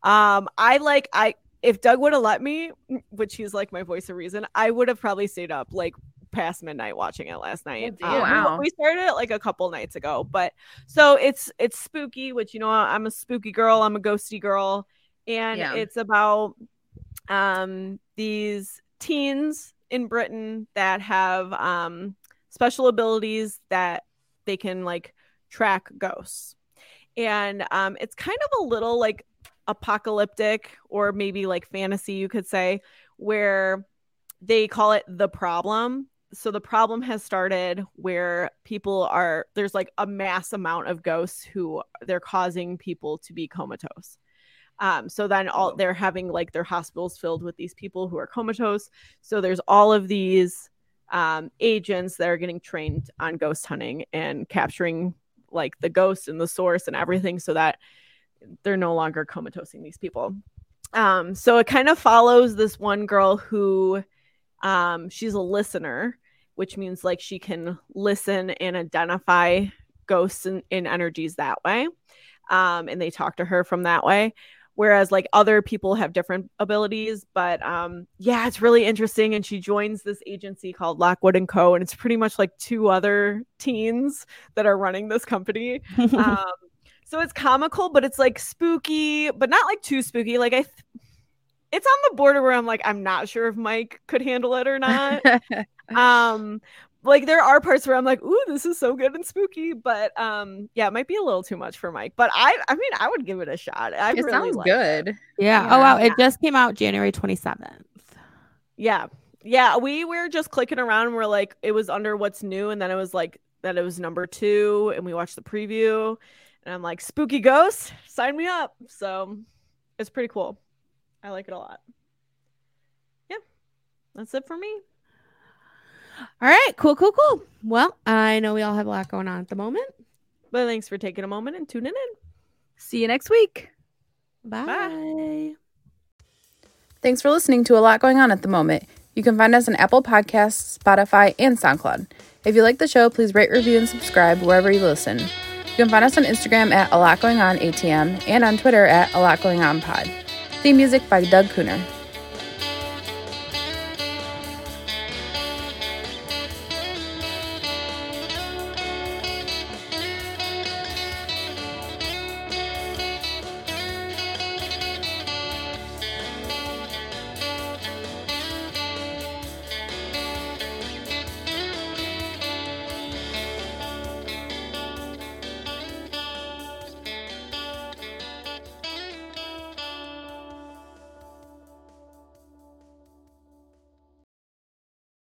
Um, I like I if Doug would have let me, *clears throat* which he's like my voice of reason, I would have probably stayed up like past midnight watching it last night. dear. Um, Wow. we started it like a couple nights ago, but so it's it's spooky, which you know I'm a spooky girl, I'm a ghosty girl, and Yeah. it's about um these teens in Britain that have um special abilities that they can like track ghosts. And um it's kind of a little like apocalyptic or maybe like fantasy you could say where they call it the problem. So the problem has started where people are there's like a mass amount of ghosts who they're causing people to be comatose. Um, so then all they're having like their hospitals filled with these people who are comatose. So there's all of these um, agents that are getting trained on ghost hunting and capturing like the ghost and the source and everything so that they're no longer comatosing these people. Um, so it kind of follows this one girl who um, she's a listener, which means like she can listen and identify ghosts and, and energies that way. Um, and they talk to her from that way whereas like other people have different abilities but um yeah it's really interesting and she joins this agency called lockwood and co and it's pretty much like two other teens that are running this company. *laughs* Um so it's comical but it's like spooky but not like too spooky. Like i th- it's on the border where i'm like i'm not sure if mike could handle it or not. *laughs* Um like there are parts where i'm like ooh this is so good and spooky but um yeah it might be a little too much for mike but i i mean i would give it a shot i it really sounds good. it. yeah. Yeah. Oh wow, Yeah. it just came out January 27th. yeah yeah we were just clicking around and we're like it was under what's new and then it was like that it was number two and we watched the preview and i'm like spooky ghost sign me up so it's pretty cool i like it a lot yeah that's it for me All right, cool, cool, cool. Well, I know we all have a lot going on at the moment. but thanks for taking a moment and tuning in See you next week. Bye. Thanks for listening to a lot going on at the moment. You can find us on Apple Podcasts, Spotify, and SoundCloud. If you like the show, please rate, review, and subscribe wherever you listen. You can find us on Instagram at a lot going on ATM and on Twitter at a lot going on pod. Theme music by Doug Luenner.